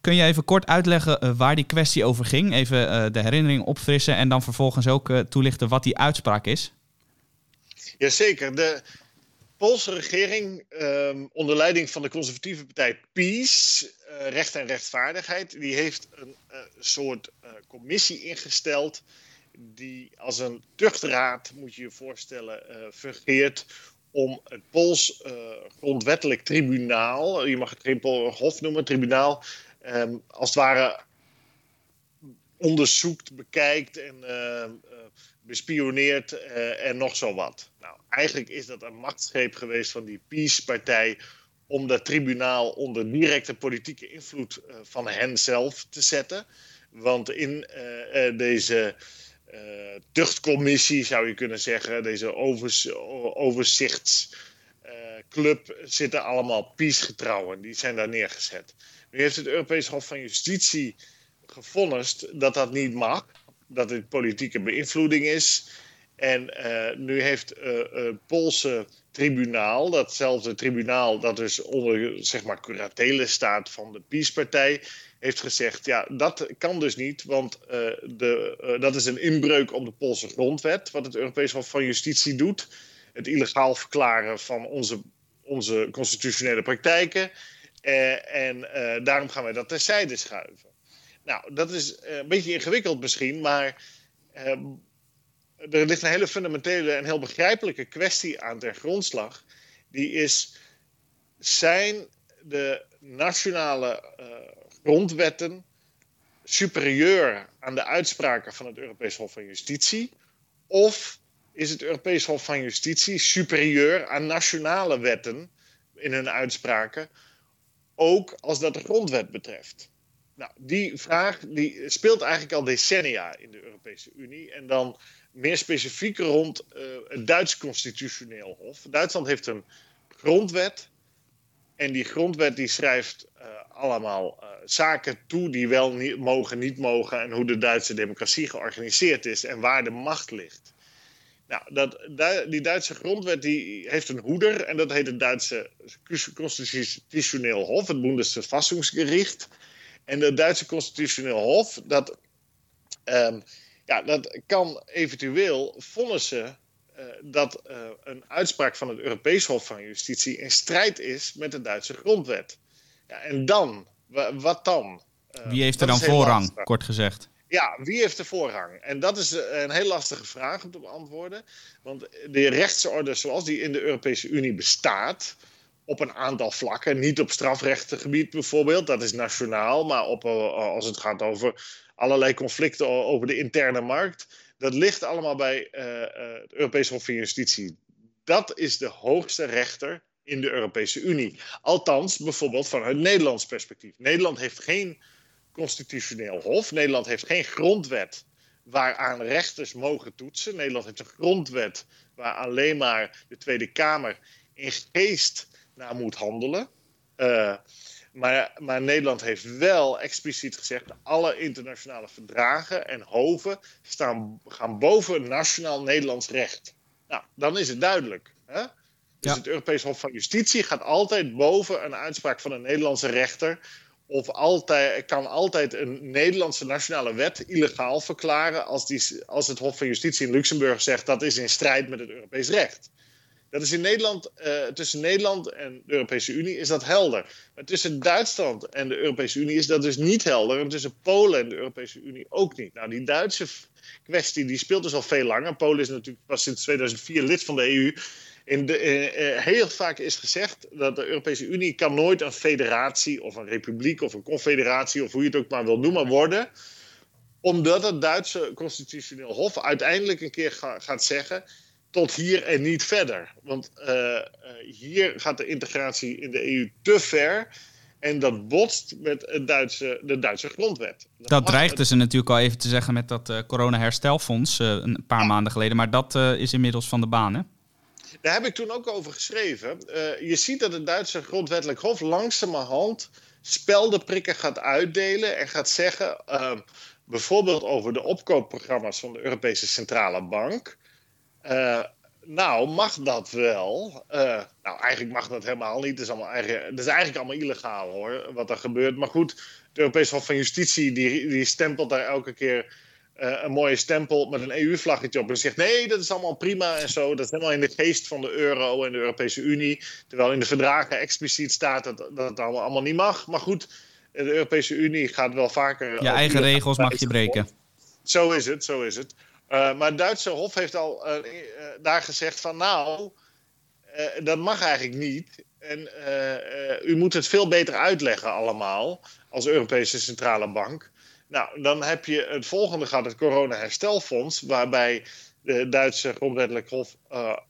kun je even kort uitleggen waar die kwestie over ging? Even de herinnering opfrissen en dan vervolgens ook toelichten wat die uitspraak is? Jazeker. De, Poolse regering, um, onder leiding van de conservatieve partij PiS, uh, Recht en Rechtvaardigheid, die heeft een uh, soort uh, commissie ingesteld. Die als een tuchtraad, moet je je voorstellen, fungeert om het Pools grondwettelijk tribunaal, je mag het geen hof noemen, tribunaal, um, als het ware onderzoekt, bekijkt en bespioneerd en nog zo wat. Nou, eigenlijk is dat een machtsgreep geweest van die Peace-partij om dat tribunaal onder directe politieke invloed van hen zelf te zetten. Want in uh, uh, deze tuchtcommissie, zou je kunnen zeggen, deze overzichtsclub, zitten allemaal Peace-getrouwen. Die zijn daar neergezet. Nu heeft het Europees Hof van Justitie gevonnist dat dat niet mag. Dat het politieke beïnvloeding is. En uh, nu heeft het Poolse tribunaal, datzelfde tribunaal dat dus onder zeg maar curatele staat van de PiS-partij, heeft gezegd: ja, dat kan dus niet, want de, dat is een inbreuk op de Poolse grondwet, wat het Europees Hof van Justitie doet. Het illegaal verklaren van onze, onze constitutionele praktijken. en daarom gaan wij dat terzijde schuiven. Nou, dat is een beetje ingewikkeld misschien, maar er ligt een hele fundamentele en heel begrijpelijke kwestie aan ter grondslag. Die is: zijn de nationale uh, grondwetten superieur aan de uitspraken van het Europees Hof van Justitie? Of is het Europees Hof van Justitie superieur aan nationale wetten in hun uitspraken, ook als dat de grondwet betreft? Nou, die vraag die speelt eigenlijk al decennia in de Europese Unie. En dan meer specifiek rond uh, het Duits Constitutioneel Hof. Duitsland heeft een grondwet En die grondwet die schrijft allemaal zaken toe die wel mogen, niet mogen en hoe de Duitse democratie georganiseerd is en waar de macht ligt. Nou, dat, die Duitse grondwet die heeft een hoeder en dat heet het Duitse Constitutioneel Hof, het Bundesverfassungsgericht. En het Duitse Constitutioneel Hof, dat, um, ja, dat kan eventueel vonnissen uh, dat uh, een uitspraak van het Europees Hof van Justitie in strijd is met de Duitse grondwet. Ja, en dan, wat dan? Uh, Wie heeft er dan voorrang, kort gezegd? Ja, wie heeft de voorrang? En dat is een heel lastige vraag om te beantwoorden. Want de rechtsorde zoals die in de Europese Unie bestaat, op een aantal vlakken, niet op strafrechtengebied bijvoorbeeld, dat is nationaal, maar op, als het gaat over allerlei conflicten over de interne markt, dat ligt allemaal bij uh, uh, het Europese Hof van Justitie. Dat is de hoogste rechter in de Europese Unie. Althans, bijvoorbeeld vanuit Nederlands perspectief. Nederland heeft geen constitutioneel hof. Nederland heeft geen grondwet waaraan rechters mogen toetsen. Nederland heeft een grondwet waar alleen maar de Tweede Kamer in geest naar moet handelen. Uh, maar, maar, Nederland heeft wel expliciet gezegd: alle internationale verdragen en hoven staan, gaan boven nationaal Nederlands recht. Nou, dan is het duidelijk. Hè? Dus ja. het Europees Hof van Justitie gaat altijd boven een uitspraak van een Nederlandse rechter of altijd, kan altijd een Nederlandse nationale wet illegaal verklaren als, die, als het Hof van Justitie in Luxemburg zegt dat is in strijd met het Europees recht. Dat is in Nederland, uh, tussen Nederland en de Europese Unie is dat helder. Maar tussen Duitsland en de Europese Unie is dat dus niet helder. En tussen Polen en de Europese Unie ook niet. Nou, die Duitse kwestie die speelt dus al veel langer. Polen is natuurlijk pas sinds 2004 lid van de EU. In de, eh, eh, heel vaak is gezegd dat de Europese Unie kan nooit een federatie of een republiek of een confederatie of hoe je het ook maar wil noemen worden. Omdat het Duitse constitutioneel hof uiteindelijk een keer gaat zeggen tot hier en niet verder. Want uh, hier gaat de integratie in de EU te ver. En dat botst met het Duitse, de Duitse grondwet. Dat, dat dreigden ze natuurlijk al even te zeggen met dat uh, corona-herstelfonds een paar maanden geleden. Maar dat is inmiddels van de baan, hè? Daar heb ik toen ook over geschreven. Je ziet dat het Duitse grondwettelijk hof langzamerhand speldenprikken gaat uitdelen en gaat zeggen, bijvoorbeeld over de opkoopprogramma's van de Europese Centrale Bank. Uh, nou, mag dat wel? nou, eigenlijk mag dat helemaal niet. Het is, allemaal het is eigenlijk allemaal illegaal hoor, wat er gebeurt. Maar goed, het Europese Hof van Justitie die, die stempelt daar elke keer uh, een mooie stempel met een EU-vlaggetje op en zegt: nee, dat is allemaal prima en zo. Dat is helemaal in de geest van de euro en de Europese Unie. Terwijl in de verdragen expliciet staat dat dat het allemaal, allemaal niet mag. Maar goed, de Europese Unie gaat wel vaker. Je eigen regels mag je breken. Zo is het, zo is het. Uh, maar het Duitse Hof heeft al uh, daar gezegd: van nou, dat mag eigenlijk niet. En u moet het veel beter uitleggen, allemaal, als Europese Centrale Bank. Nou, dan heb je het volgende gehad, het corona-herstelfonds, waarbij de Duitse grondwettelijk hof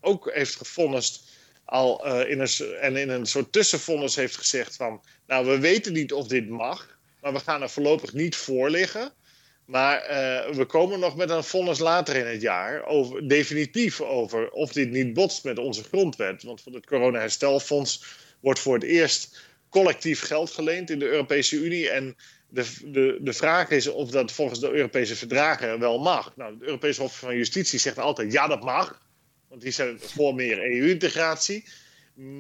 ook heeft gevonnist al in een, en in een soort tussenvonnis heeft gezegd van, nou, we weten niet of dit mag, maar we gaan er voorlopig niet voor liggen. Maar uh, we komen nog met een vonnis later in het jaar, over, definitief over of dit niet botst met onze grondwet. Want van het corona-herstelfonds wordt voor het eerst collectief geld geleend in de Europese Unie. En de, de, de vraag is of dat volgens de Europese verdragen wel mag. Nou, het Europese Hof van Justitie zegt altijd ja, dat mag. Want die zijn voor meer EU-integratie.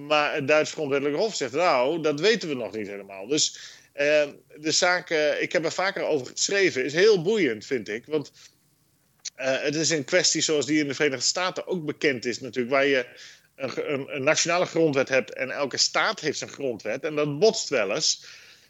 Maar het Duits Grondwettelijk Hof zegt nou, dat weten we nog niet helemaal. Dus eh, de zaak, uh, ik heb er vaker over geschreven, is heel boeiend, vind ik. Want uh, het is een kwestie zoals die in de Verenigde Staten ook bekend is natuurlijk. Waar je een, een, nationale grondwet hebt en elke staat heeft zijn grondwet. En dat botst wel eens.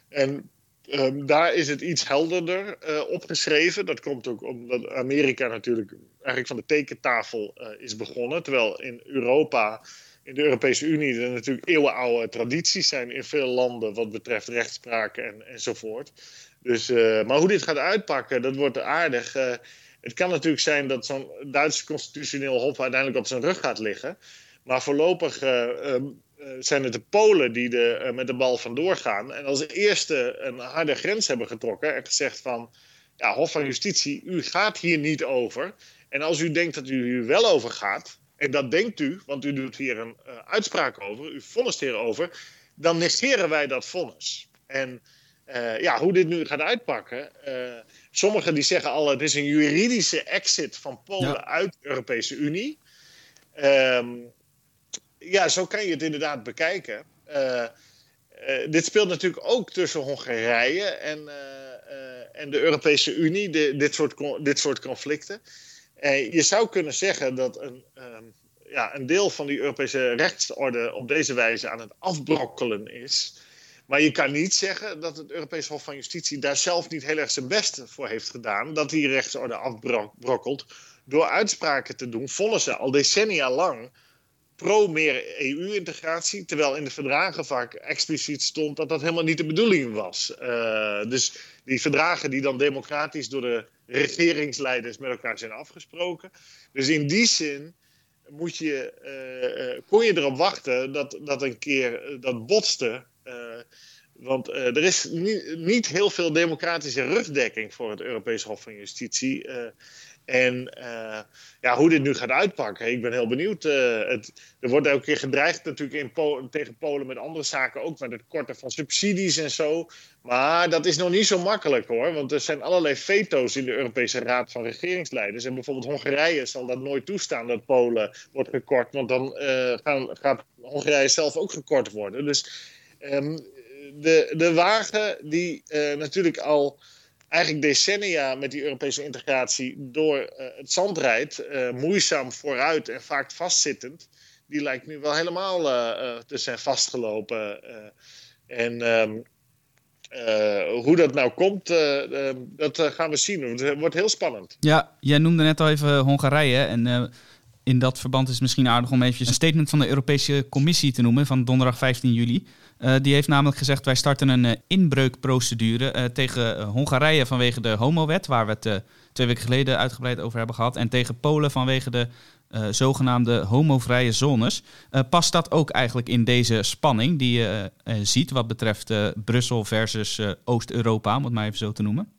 En Um, daar is het iets helderder uh, opgeschreven. Dat komt ook omdat Amerika natuurlijk eigenlijk van de tekentafel uh, is begonnen. Terwijl in Europa, in de Europese Unie, er natuurlijk eeuwenoude tradities zijn in veel landen wat betreft rechtspraak en, enzovoort. Dus, uh, maar hoe dit gaat uitpakken, dat wordt aardig. het kan natuurlijk zijn dat zo'n Duitse constitutioneel hof uiteindelijk op zijn rug gaat liggen. Maar voorlopig um, uh, zijn het de Polen die de, met de bal vandoor gaan. En als eerste een harde grens hebben getrokken en gezegd van... Ja, Hof van Justitie, u gaat hier niet over. En als u denkt dat u hier wel over gaat... en dat denkt u, want u doet hier een uh, uitspraak over, u vonnist hierover... dan negeren wij dat vonnis. En ja, hoe dit nu gaat uitpakken. sommigen die zeggen al, het is een juridische exit van Polen uit de Europese Unie. Um, ja, zo kan je het inderdaad bekijken. Dit speelt natuurlijk ook tussen Hongarije en, en de Europese Unie, de, dit, soort, dit soort conflicten. Je zou kunnen zeggen dat een, um, ja, een deel van die Europese rechtsorde op deze wijze aan het afbrokkelen is. Maar je kan niet zeggen dat het Europees Hof van Justitie daar zelf niet heel erg zijn best voor heeft gedaan. Dat die rechtsorde afbrokkelt door uitspraken te doen, vonnissen al decennia lang pro meer EU-integratie, terwijl in de verdragen vaak expliciet stond dat dat helemaal niet de bedoeling was. Uh, dus die verdragen die dan democratisch door de regeringsleiders met elkaar zijn afgesproken. Dus in die zin moet je, uh, kon je erop wachten dat, dat een keer dat botste. want er is niet, niet, heel veel democratische rugdekking voor het Europees Hof van Justitie. En uh, ja, hoe dit nu gaat uitpakken, ik ben heel benieuwd. Het, er wordt elke keer gedreigd natuurlijk in Polen, tegen Polen met andere zaken, ook met het korten van subsidies en zo. Maar dat is nog niet zo makkelijk hoor, want er zijn allerlei veto's in de Europese Raad van Regeringsleiders. En bijvoorbeeld Hongarije zal dat nooit toestaan dat Polen wordt gekort, want dan uh, gaan, gaat Hongarije zelf ook gekort worden. Dus um, de, de wagen die natuurlijk al eigenlijk decennia met die Europese integratie door uh, het zand rijdt, uh, moeizaam vooruit en vaak vastzittend, die lijkt nu wel helemaal uh, te zijn vastgelopen. en um, hoe dat nou komt, dat gaan we zien. Het wordt heel spannend. Ja, jij noemde net al even Hongarije. En in dat verband is het misschien aardig om even een statement van de Europese Commissie te noemen van donderdag 15 juli. Uh, die heeft namelijk gezegd: wij starten een uh, inbreukprocedure uh, tegen Hongarije vanwege de homowet, waar we het twee weken geleden uitgebreid over hebben gehad, en tegen Polen vanwege de zogenaamde homovrije zones. past dat ook eigenlijk in deze spanning die je ziet wat betreft Brussel versus Oost-Europa, om het maar even zo te noemen?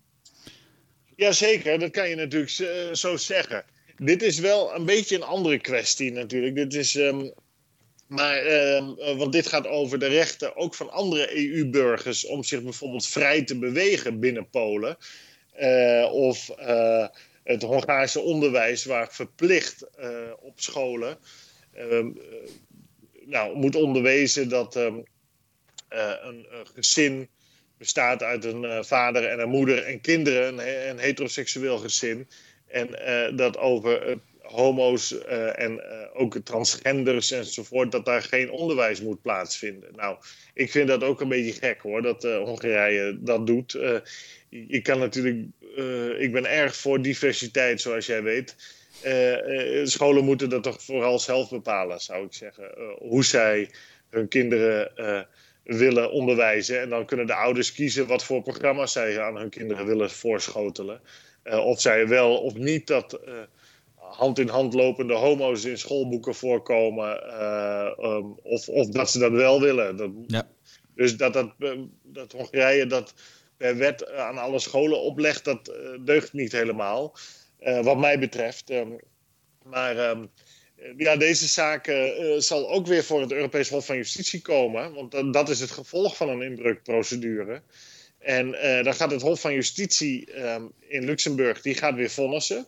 Jazeker, dat kan je natuurlijk zo zeggen. Dit is wel een beetje een andere kwestie natuurlijk. Dit is. Um maar, uh, want dit gaat over de rechten ook van andere EU-burgers om zich bijvoorbeeld vrij te bewegen binnen Polen. Uh, of uh, het Hongaarse onderwijs, waar verplicht op scholen ehm, nou, moet onderwezen dat een, gezin bestaat uit een vader en een moeder en kinderen, een, een heteroseksueel gezin. En dat over homo's uh, en ook transgenders enzovoort, dat daar geen onderwijs moet plaatsvinden. Nou, ik vind dat ook een beetje gek hoor, dat Hongarije dat doet. je kan natuurlijk, ik ben erg voor diversiteit, zoals jij weet. scholen moeten dat toch vooral zelf bepalen, zou ik zeggen. hoe zij hun kinderen willen onderwijzen. En dan kunnen de ouders kiezen wat voor programma's zij aan hun kinderen willen voorschotelen. Of zij wel of niet dat hand in hand lopende homo's in schoolboeken voorkomen. Uh, um, of, of dat ze dat wel willen. Dat, ja. Dus dat, dat, eh, dat Hongarije dat per wet aan alle scholen oplegt, dat deugt niet helemaal. Wat mij betreft. Um, maar um, ja, deze zaak zal ook weer voor het Europees Hof van Justitie komen. Want dat is het gevolg van een inbreukprocedure. En dan gaat het Hof van Justitie in Luxemburg, die gaat weer vonnissen.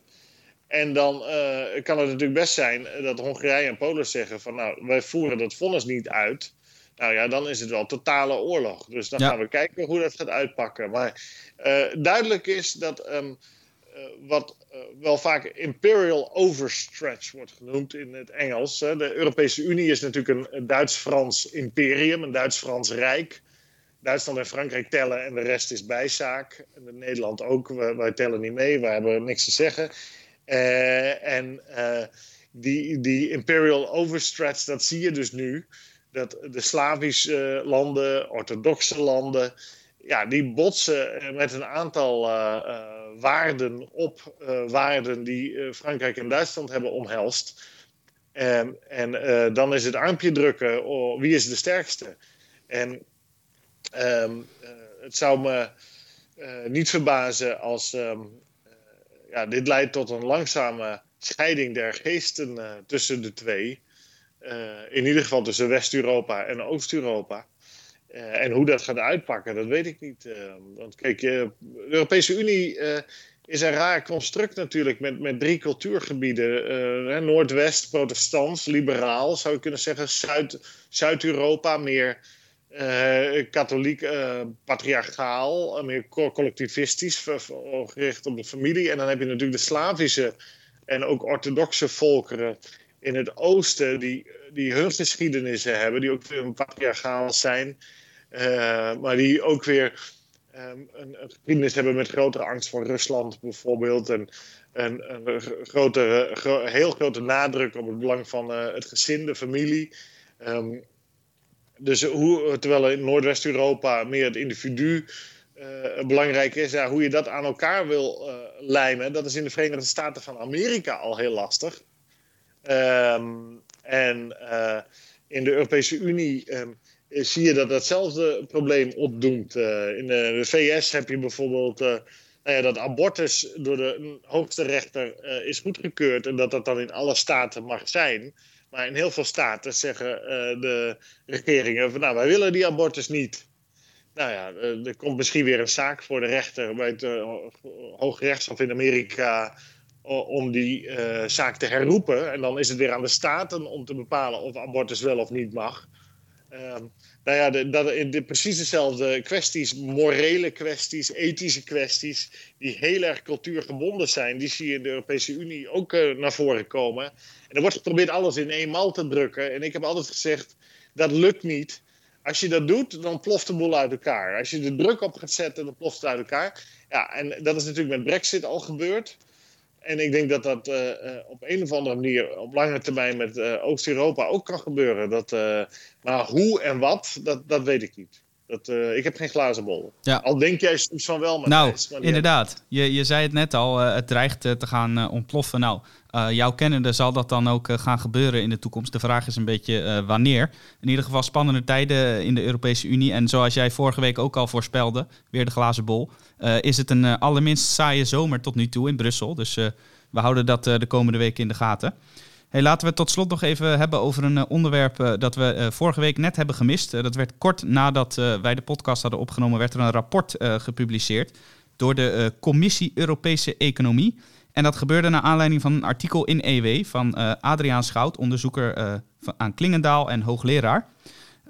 En dan uh, kan het natuurlijk best zijn dat Hongarije en Polen zeggen van nou, wij voeren dat vonnis niet uit. Nou ja, dan is het wel totale oorlog. Dus dan gaan we kijken hoe dat gaat uitpakken. Maar uh, duidelijk is dat um, uh, wat wel vaak imperial overstretch wordt genoemd in het Engels. de Europese Unie is natuurlijk een Duits-Frans imperium, een Duits-Frans rijk. Duitsland en Frankrijk tellen en de rest is bijzaak. En Nederland ook, wij, tellen niet mee, wij hebben niks te zeggen. Uh, en uh, die, die imperial overstretch, dat zie je dus nu. Dat de Slavische landen, orthodoxe landen, ja, die botsen met een aantal waarden op waarden die Frankrijk en Duitsland hebben omhelst. En, en dan is het armpje drukken, oh, wie is de sterkste? En um, het zou me niet verbazen als um, ja, dit leidt tot een langzame scheiding der geesten tussen de twee. In ieder geval tussen West-Europa en Oost-Europa. en hoe dat gaat uitpakken, dat weet ik niet. want kijk, de Europese Unie is een raar construct natuurlijk met, met drie cultuurgebieden. Noordwest, protestants, liberaal zou je kunnen zeggen. Zuid, Zuid-Europa, meer katholiek, patriarchaal, meer collectivistisch, gericht op de familie. En dan heb je natuurlijk de Slavische en ook orthodoxe volkeren in het oosten, die, die hun geschiedenissen hebben, die ook weer patriarchaal zijn, maar die ook weer um, een, een, geschiedenis hebben met grotere angst voor Rusland bijvoorbeeld. En een, een grotere, gro heel grote nadruk op het belang van het gezin, de familie. Um, dus hoe, terwijl in Noordwest-Europa meer het individu uh, belangrijk is, ja, hoe je dat aan elkaar wil uh, lijmen, dat is in de Verenigde Staten van Amerika al heel lastig. Um, en uh, in de Europese Unie um, zie je dat datzelfde probleem opdoemt. in de, de, VS heb je bijvoorbeeld nou ja, dat abortus door de hoogste rechter is goedgekeurd en dat dat dan in alle staten mag zijn. Maar in heel veel staten zeggen de regeringen van nou wij willen die abortus niet. Nou ja, er komt misschien weer een zaak voor de rechter bij het uh, Hoge Rechtshof in Amerika om die zaak te herroepen. En dan is het weer aan de staten om te bepalen of abortus wel of niet mag. Uh, nou ja, dat, de, precies dezelfde kwesties, morele kwesties, ethische kwesties, die heel erg cultuurgebonden zijn, die zie je in de Europese Unie ook uh, naar voren komen. En er wordt geprobeerd alles in één mal te drukken. En ik heb altijd gezegd, dat lukt niet. Als je dat doet, dan ploft de boel uit elkaar. Als je de druk op gaat zetten, dan ploft het uit elkaar. Ja, en dat is natuurlijk met Brexit al gebeurd. En ik denk dat dat uh, op een of andere manier op lange termijn met uh, Oost-Europa ook kan gebeuren. Dat, maar hoe en wat, dat, dat weet ik niet. Dat, ik heb geen glazen bol. Ja. Al denk jij soms van wel, maar Nou, inderdaad. Je, je zei het net al, het dreigt te gaan ontploffen. Nou, jouw kennende zal dat dan ook gaan gebeuren in de toekomst. De vraag is een beetje wanneer. In ieder geval spannende tijden in de Europese Unie. En zoals jij vorige week ook al voorspelde, weer de glazen bol, is het een allerminst saaie zomer tot nu toe in Brussel. Dus we houden dat de komende weken in de gaten. Hey, laten we tot slot nog even hebben over een onderwerp dat we vorige week net hebben gemist. dat werd kort nadat wij de podcast hadden opgenomen, werd er een rapport gepubliceerd door de Commissie Europese Economie. En dat gebeurde naar aanleiding van een artikel in EW van Adriaan Schout, onderzoeker aan Klingendaal en hoogleraar.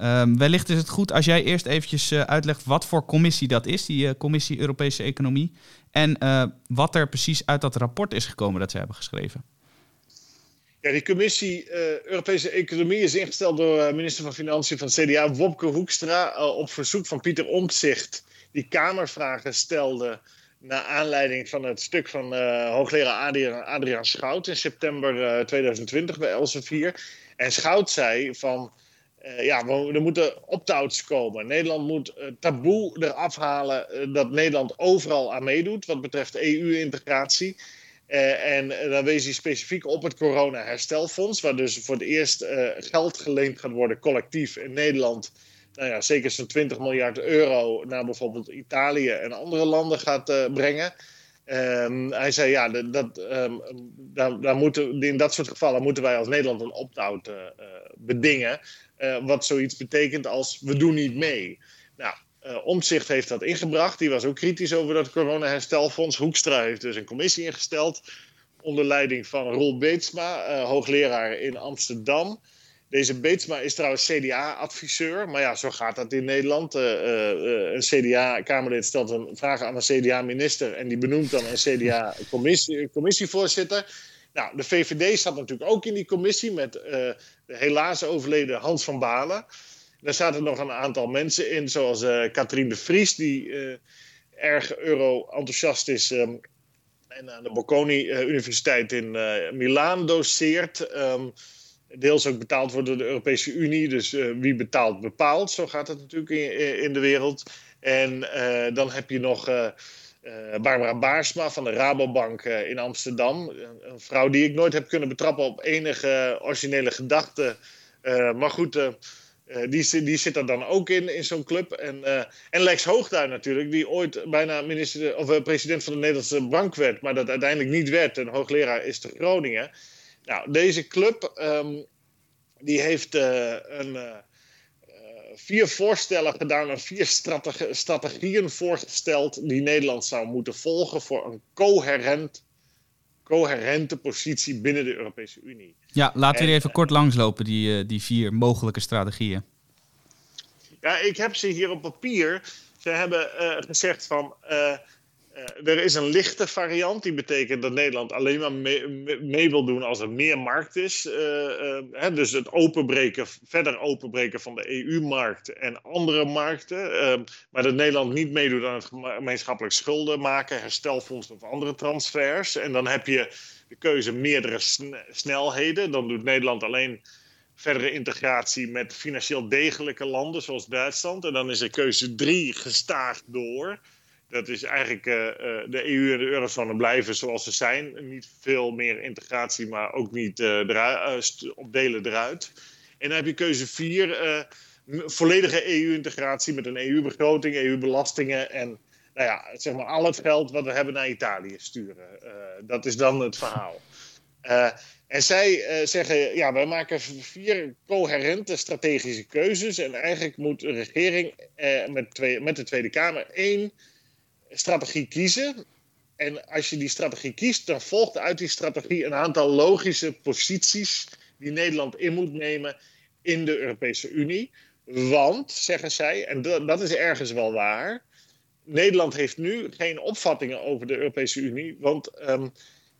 Um, wellicht is het goed als jij eerst eventjes uitlegt wat voor commissie dat is, die Commissie Europese Economie. En wat er precies uit dat rapport is gekomen dat ze hebben geschreven. Ja, die commissie Europese Economie is ingesteld door uh, minister van Financiën van CDA Wopke Hoekstra op verzoek van Pieter Omtzigt, die Kamervragen stelde naar aanleiding van het stuk van hoogleraar Adriaan, Schout in september 2020 bij Elsevier. En Schout zei van, ja, er moeten opt-outs komen. Nederland moet taboe eraf halen dat Nederland overal aan meedoet wat betreft EU-integratie. En dan wees hij specifiek op het corona-herstelfonds, waar dus voor het eerst geld geleend gaat worden collectief in Nederland. Nou ja, zeker zo'n 20 miljard euro naar bijvoorbeeld Italië en andere landen gaat uh, brengen. Um, hij zei ja, dat, um, daar, daar moeten, in dat soort gevallen moeten wij als Nederland een opt-out bedingen. wat zoiets betekent als we doen niet mee. Nou, uh, Omtzigt heeft dat ingebracht. Die was ook kritisch over dat corona-herstelfonds. Hoekstra heeft dus een commissie ingesteld. Onder leiding van Roel Beetsma, hoogleraar in Amsterdam. Deze Beetsma is trouwens CDA-adviseur. Maar ja, zo gaat dat in Nederland. Uh, een CDA-Kamerlid stelt een vraag aan een CDA-minister. En die benoemt dan een CDA-commissievoorzitter. Nou, de VVD zat natuurlijk ook in die commissie met de helaas overleden Hans van Balen. Daar zaten nog een aantal mensen in, zoals Katrien de Vries, die erg euro-enthousiast is um, en aan de Bocconi Universiteit in Milaan doseert. Um, deels ook betaald wordt door de Europese Unie, dus wie betaalt bepaalt. Zo gaat het natuurlijk in, in de wereld. En dan heb je nog Barbara Baarsma van de Rabobank in Amsterdam. Een vrouw die ik nooit heb kunnen betrappen op enige originele gedachte. maar goed, die, die zit er dan ook in, in zo'n club. En, en Lex Hoogduin natuurlijk, die ooit bijna minister, of, president van de Nederlandse Bank werd, maar dat uiteindelijk niet werd. En hoogleraar is te Groningen. Nou, deze club um, die heeft een, vier voorstellen gedaan en vier strategieën voorgesteld die Nederland zou moeten volgen voor een coherent, coherente positie binnen de Europese Unie. Ja, laten we even kort langslopen, die, die vier mogelijke strategieën. Ja, ik heb ze hier op papier. Ze hebben gezegd van er is een lichte variant, die betekent dat Nederland alleen maar mee, wil doen als er meer markt is. Uh, hè, dus het openbreken, verder openbreken van de EU-markt en andere markten. Ehm, maar dat Nederland niet meedoet aan het gemeenschappelijk schulden maken, herstelfonds of andere transfers. En dan heb je de keuze meerdere snelheden. Dan doet Nederland alleen verdere integratie met financieel degelijke landen zoals Duitsland. En dan is er keuze drie gestaagd door. Dat is eigenlijk uh, de EU en de eurozone blijven zoals ze zijn. Niet veel meer integratie, maar ook niet uh, eruit, op delen eruit. En dan heb je keuze 4, volledige EU-integratie met een EU-begroting, EU-belastingen en nou ja, zeg maar al het geld wat we hebben naar Italië sturen. dat is dan het verhaal. en zij zeggen, ja, wij maken vier coherente strategische keuzes. En eigenlijk moet de regering met, twee, met de Tweede Kamer één strategie kiezen. En als je die strategie kiest, dan volgt uit die strategie een aantal logische posities die Nederland in moet nemen in de Europese Unie. Want, zeggen zij, en dat is ergens wel waar, Nederland heeft nu geen opvattingen over de Europese Unie, want um,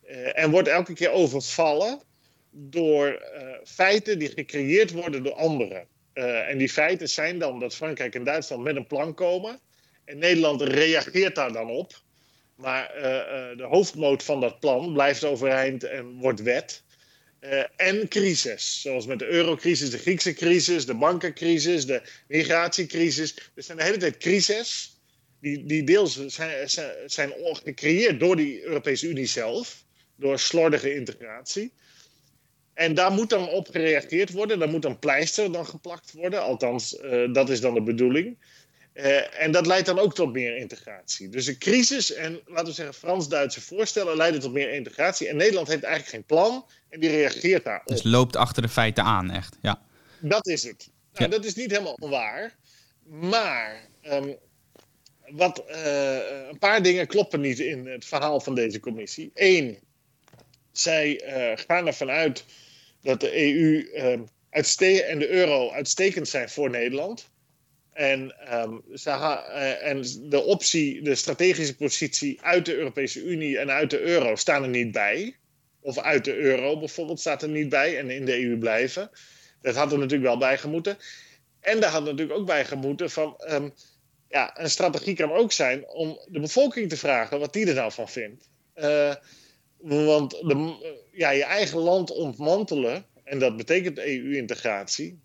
uh, er wordt elke keer overvallen door uh, feiten die gecreëerd worden door anderen. Uh, en die feiten zijn dan dat Frankrijk en Duitsland met een plan komen en Nederland reageert daar dan op. Maar uh, uh, de hoofdmoot van dat plan blijft overeind en wordt wet. Uh, en crisis, zoals met de eurocrisis, de Griekse crisis, de bankencrisis, de migratiecrisis. Er zijn de hele tijd crises die, die deels zijn, zijn gecreëerd door die Europese Unie zelf, door slordige integratie. En daar moet dan op gereageerd worden, daar moet een pleister dan geplakt worden, althans, dat is dan de bedoeling. Uh, en dat leidt dan ook tot meer integratie. Dus een crisis en, laten we zeggen, Frans-Duitse voorstellen leiden tot meer integratie. En Nederland heeft eigenlijk geen plan en die reageert daarop. Dus loopt achter de feiten aan, echt. Ja. Dat is het. Nou, ja. Dat is niet helemaal waar. Maar um, wat, uh, een paar dingen kloppen niet in het verhaal van deze commissie. Eén, zij uh, gaan ervan uit dat de EU ehm, en de euro uitstekend zijn voor Nederland. En, um, en de optie, de strategische positie uit de Europese Unie en uit de euro staan er niet bij. Of uit de euro bijvoorbeeld staat er niet bij en in de EU blijven. Dat had er natuurlijk wel bij gemoeten. En daar had natuurlijk ook bij gemoeten van. Um, ja, een strategie kan ook zijn om de bevolking te vragen wat die er nou van vindt. Uh, want de, ja, je eigen land ontmantelen, en dat betekent EU-integratie,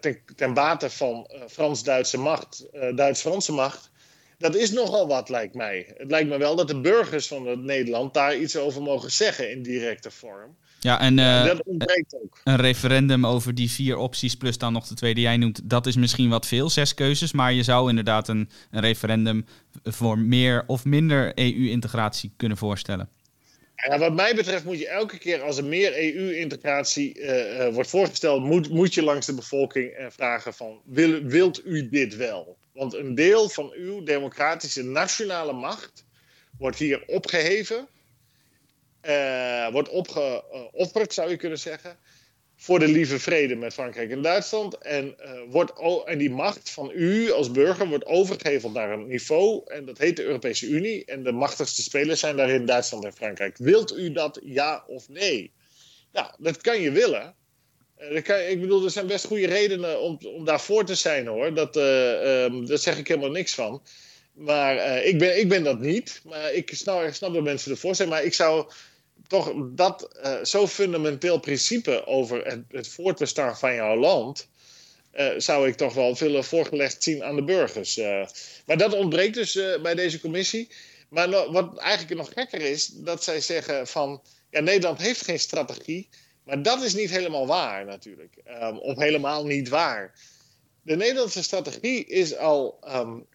ten, ten, bate van uh, Frans-Duitse macht, uh, Duits-Franse macht. Dat is nogal wat, lijkt mij. Het lijkt me wel dat de burgers van Nederland daar iets over mogen zeggen in directe vorm. Ja, en dat ontbreekt ook. Een referendum over die vier opties, plus dan nog de twee die jij noemt, dat is misschien wat veel, zes keuzes. Maar je zou inderdaad een, een referendum voor meer of minder EU-integratie kunnen voorstellen. Ja, wat mij betreft moet je elke keer als er meer EU-integratie uh, uh, wordt voorgesteld, moet, moet je langs de bevolking uh, vragen van, wil, wilt u dit wel? Want een deel van uw democratische nationale macht wordt hier opgeheven, wordt opgeofferd zou je kunnen zeggen, voor de lieve vrede met Frankrijk en Duitsland. En, uh, wordt, en die macht van u als burger wordt overgeheveld naar een niveau. En dat heet de Europese Unie. En de machtigste spelers zijn daarin Duitsland en Frankrijk. Wilt u dat ja of nee? Nou, dat kan je willen. Dat kan, ik bedoel, er zijn best goede redenen om, om daarvoor te zijn hoor. Dat, uh, daar zeg ik helemaal niks van. Maar ik, ben, ik ben dat niet. Maar ik snap, ik snap dat mensen ervoor zijn. Maar ik zou toch dat uh, zo fundamenteel principe over het, voortbestaan van jouw land. Uh, zou ik toch wel willen voorgelegd zien aan de burgers. Uh, maar dat ontbreekt dus bij deze commissie. Maar wat eigenlijk nog gekker is, dat zij zeggen van ja, Nederland heeft geen strategie. Maar dat is niet helemaal waar natuurlijk. Um, of helemaal niet waar. De Nederlandse strategie is al um,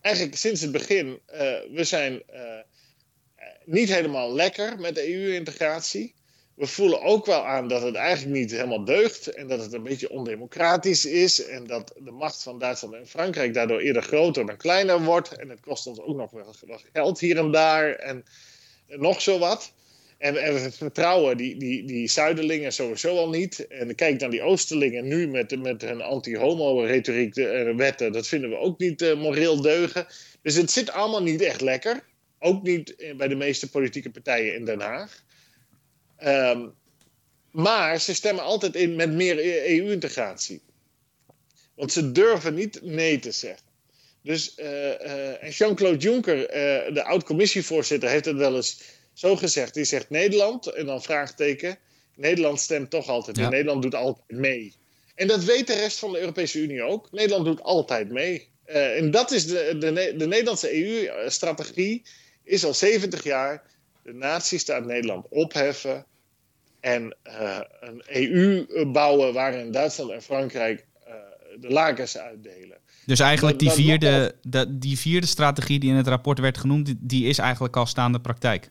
eigenlijk sinds het begin. we zijn niet helemaal lekker met de EU-integratie. we voelen ook wel aan dat het eigenlijk niet helemaal deugt en dat het een beetje ondemocratisch is en dat de macht van Duitsland en Frankrijk daardoor eerder groter dan kleiner wordt en het kost ons ook nog wel, geld hier en daar en, nog zo wat. En, we vertrouwen die, die, die Zuiderlingen sowieso al niet. En kijk naar die Oosterlingen nu met, met hun anti-homo-retoriek, de wetten. Dat vinden we ook niet uh, moreel deugen. Dus het zit allemaal niet echt lekker. Ook niet bij de meeste politieke partijen in Den Haag. Ehm, maar ze stemmen altijd in met meer EU-integratie. Want ze durven niet nee te zeggen. Dus, uh, uh, en Jean-Claude Juncker, uh, de oud-commissievoorzitter, heeft het wel eens zo gezegd. Die zegt Nederland, en dan vraagteken. Nederland stemt toch altijd. Ja. Nederland doet altijd mee. En dat weet de rest van de Europese Unie ook. Nederland doet altijd mee. en dat is de, de, de Nederlandse EU-strategie. Is al 70 jaar de nazistaat Nederland opheffen en uh, een EU bouwen waarin Duitsland en Frankrijk uh, de lakens uitdelen. Dus eigenlijk die vierde, de, die vierde strategie die in het rapport werd genoemd, die, die is eigenlijk al staande praktijk.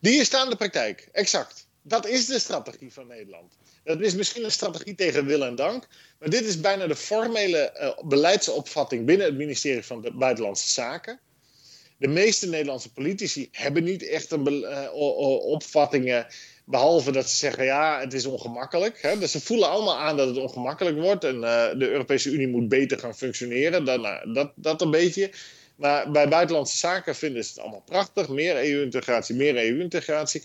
Die is staande praktijk, exact. Dat is de strategie van Nederland. Dat is misschien een strategie tegen wil en dank, maar dit is bijna de formele uh, beleidsopvatting binnen het ministerie van de Buitenlandse Zaken. De meeste Nederlandse politici hebben niet echt een uh, opvattingen Behalve dat ze zeggen, ja, het is ongemakkelijk. Hè? Dus ze voelen allemaal aan dat het ongemakkelijk wordt. En uh, de Europese Unie moet beter gaan functioneren. Dan, uh, dat, dat een beetje. Maar bij buitenlandse zaken vinden ze het allemaal prachtig. Meer EU-integratie, meer EU-integratie.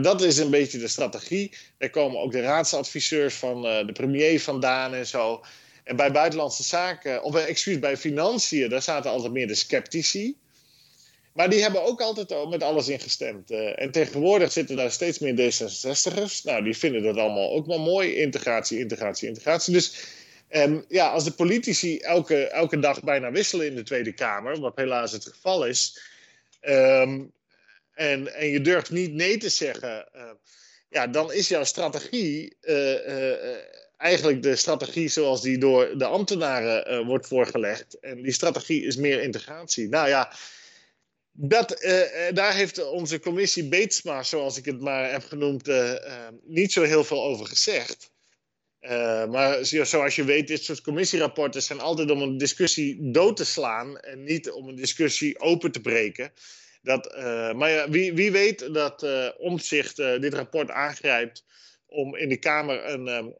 Dat is een beetje de strategie. Daar komen ook de raadsadviseurs van de premier vandaan en zo. En bij buitenlandse zaken, of excuus, bij financiën, daar zaten altijd meer de sceptici. Maar die hebben ook altijd met alles ingestemd. Uh, en tegenwoordig zitten daar steeds meer D66'ers. Nou, die vinden dat allemaal ook wel mooi. Integratie, integratie, integratie. Dus um, ja, als de politici elke, elke dag bijna wisselen in de Tweede Kamer, wat helaas het geval is, um, en, en je durft niet nee te zeggen, uh, ja, dan is jouw strategie uh, eigenlijk de strategie zoals die door de ambtenaren wordt voorgelegd. En die strategie is meer integratie. Nou ja dat, uh, daar heeft onze commissie Beetsma, zoals ik het maar heb genoemd, uh, niet zo heel veel over gezegd. maar zoals je weet, dit soort commissierapporten zijn altijd om een discussie dood te slaan en niet om een discussie open te breken. Dat, maar ja, wie, wie weet dat Omtzigt dit rapport aangrijpt om in de Kamer een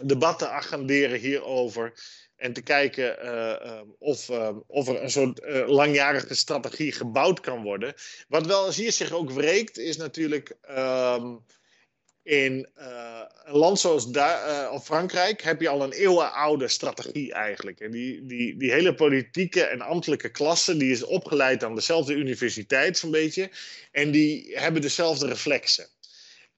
debat te agenderen hierover. En te kijken uh, of, uh, of er een soort uh, langjarige strategie gebouwd kan worden. Wat wel hier zich ook wreekt, is natuurlijk um, in een land zoals of Frankrijk heb je al een eeuwenoude strategie eigenlijk. En die, die, die hele politieke en ambtelijke klasse die is opgeleid aan dezelfde universiteit zo'n beetje. En die hebben dezelfde reflexen.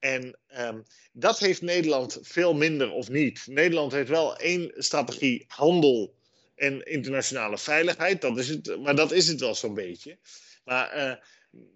En um, dat heeft Nederland veel minder of niet. Nederland heeft wel één strategie: handel en internationale veiligheid. Dat is het, maar dat is het wel zo'n beetje. Maar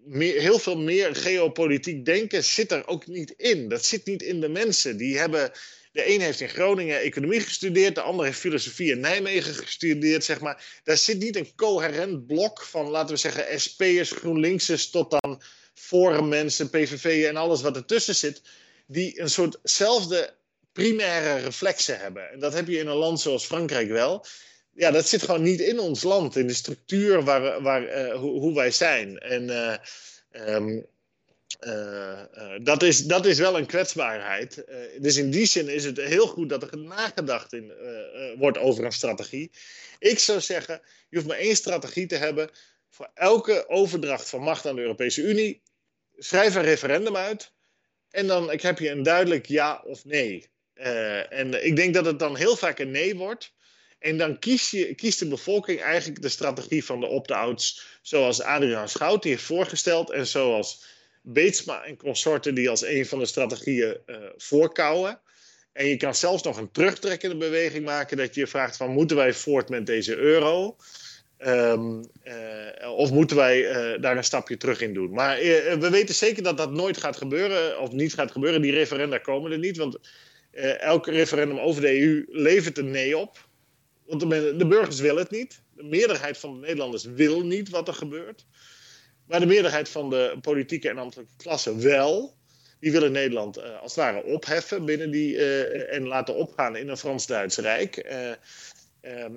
meer, heel veel meer geopolitiek denken zit er ook niet in. Dat zit niet in de mensen. Die hebben. De een heeft in Groningen economie gestudeerd, de ander heeft filosofie in Nijmegen gestudeerd, zeg maar. Daar zit niet een coherent blok van, laten we zeggen, SP'ers, GroenLinksers tot dan Forum mensen, PVV en alles wat ertussen zit die een soortzelfde primaire reflexen hebben. En dat heb je in een land zoals Frankrijk wel. Ja, dat zit gewoon niet in ons land, in de structuur waar, waar, uh, hoe, hoe, wij zijn. En uh, um, uh, dat, is, dat is wel een kwetsbaarheid. dus in die zin is het heel goed dat er nagedacht in, wordt over een strategie. Ik zou zeggen, je hoeft maar één strategie te hebben. Voor elke overdracht van macht aan de Europese Unie, schrijf een referendum uit. En dan heb je een duidelijk ja of nee. Uh, en ik denk dat het dan heel vaak een nee wordt. En dan kies je, kiest de bevolking eigenlijk de strategie van de opt-outs. Zoals Adriaan Schout die heeft voorgesteld. En zoals Beetsma en consorten die als een van de strategieën uh, voorkouwen. En je kan zelfs nog een terugtrekkende beweging maken. Dat je vraagt van moeten wij voort met deze euro? Um, uh, of moeten wij uh, daar een stapje terug in doen? Maar uh, we weten zeker dat dat nooit gaat gebeuren, of niet gaat gebeuren. Die referenda komen er niet, want elk referendum over de EU levert een nee op. Want de, de, burgers willen het niet. De meerderheid van de Nederlanders wil niet wat er gebeurt. Maar de meerderheid van de politieke en ambtelijke klasse wel. die willen Nederland als het ware opheffen binnen die, en laten opgaan in een Frans-Duits Rijk.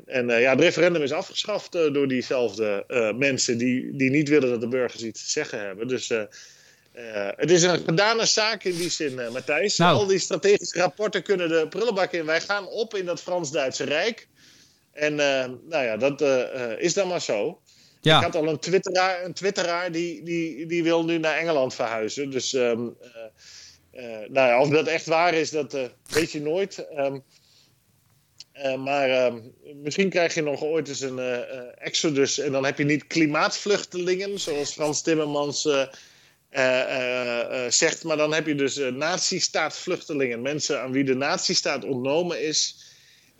En ja, het referendum is afgeschaft door diezelfde mensen die, die niet willen dat de burgers iets te zeggen hebben. Dus het is een gedane zaak in die zin, Matthijs. Nou. Al die strategische rapporten kunnen de prullenbak in. Wij gaan op in dat Frans-Duitse Rijk. En nou ja, dat is dan maar zo. Ja. Ik had al een twitteraar, een twitteraar die, die, die wil nu naar Engeland verhuizen. Dus um, nou ja, of dat echt waar is, dat weet je nooit. Um, maar ehm, misschien krijg je nog ooit eens een exodus. En dan heb je niet klimaatvluchtelingen, zoals Frans Timmermans zegt. Maar dan heb je dus nazistaat-vluchtelingen. Mensen aan wie de nazistaat ontnomen is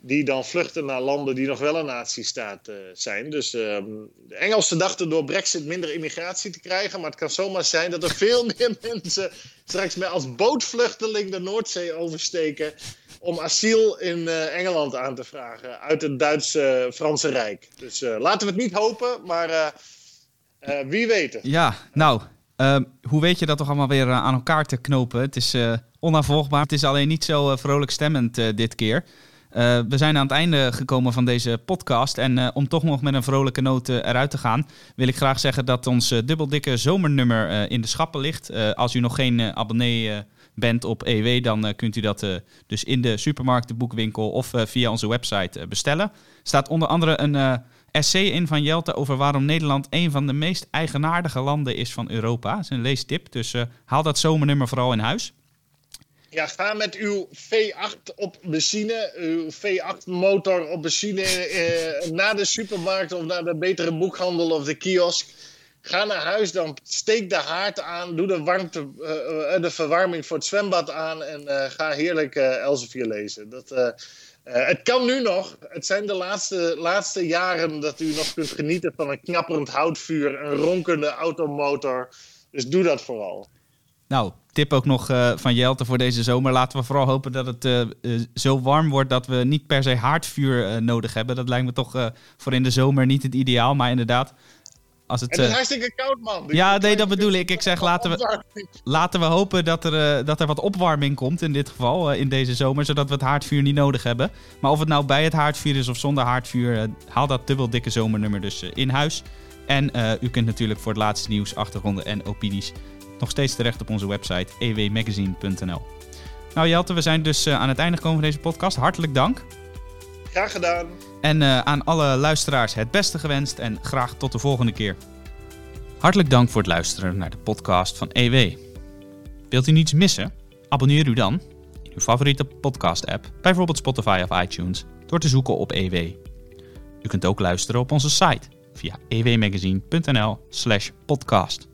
die dan vluchten naar landen die nog wel een natiestaat uh, zijn. Dus ehm, de Engelsen dachten door Brexit minder immigratie te krijgen. Maar het kan zomaar zijn dat er veel (laughs) meer mensen straks met als bootvluchteling de Noordzee oversteken. Om asiel in uh, Engeland aan te vragen uit het Duitse-Franse Rijk. Dus uh, laten we het niet hopen, maar wie weet. Ja, nou. Ehm, hoe weet je dat toch allemaal weer aan elkaar te knopen? Het is onafvolgbaar. Het is alleen niet zo vrolijk stemmend dit keer. We zijn aan het einde gekomen van deze podcast. En om toch nog met een vrolijke noot eruit te gaan, wil ik graag zeggen dat ons dubbeldikke zomernummer in de schappen ligt. als u nog geen abonnee bent op EW, dan kunt u dat dus in de supermarkt, de boekwinkel of via onze website bestellen. Er staat onder andere een essay in van Jelte over waarom Nederland een van de meest eigenaardige landen is van Europa. Dat is een leestipp, dus haal dat zomernummer vooral in huis. Ja, ga met uw V8 op benzine, uw V8-motor op benzine eh, naar de supermarkt of naar de betere boekhandel of de kiosk. Ga naar huis, dan steek de haard aan, doe de, warmte, uh, de verwarming voor het zwembad aan en uh, ga heerlijk Elsevier lezen. Dat, het kan nu nog. Het zijn de laatste, laatste jaren dat u nog kunt genieten van een knapperend houtvuur, een ronkende automotor. Dus doe dat vooral. Nou, tip ook nog van Jelte voor deze zomer. Laten we vooral hopen dat het zo warm wordt dat we niet per se haardvuur nodig hebben. Dat lijkt me toch voor in de zomer niet het ideaal. Maar inderdaad, als het, het is hartstikke koud, man. ja, nee, dat bedoel ik. Ik zeg, laten we, laten we hopen dat er, dat er wat opwarming komt in dit geval, in deze zomer. Zodat we het haardvuur niet nodig hebben. Maar of het nou bij het haardvuur is of zonder haardvuur, haal dat dubbel dikke zomernummer dus in huis. En u kunt natuurlijk voor het laatste nieuws, achtergronden en opinies nog steeds terecht op onze website ewmagazine.nl. Nou Jelte, we zijn dus eh, aan het einde gekomen van deze podcast. Hartelijk dank. Graag gedaan. En uh, aan alle luisteraars het beste gewenst en graag tot de volgende keer. Hartelijk dank voor het luisteren naar de podcast van EW. Wilt u niets missen? Abonneer u dan in uw favoriete podcast-app, bijvoorbeeld Spotify of iTunes, door te zoeken op EW. U kunt ook luisteren op onze site via ewmagazine.nl/podcast.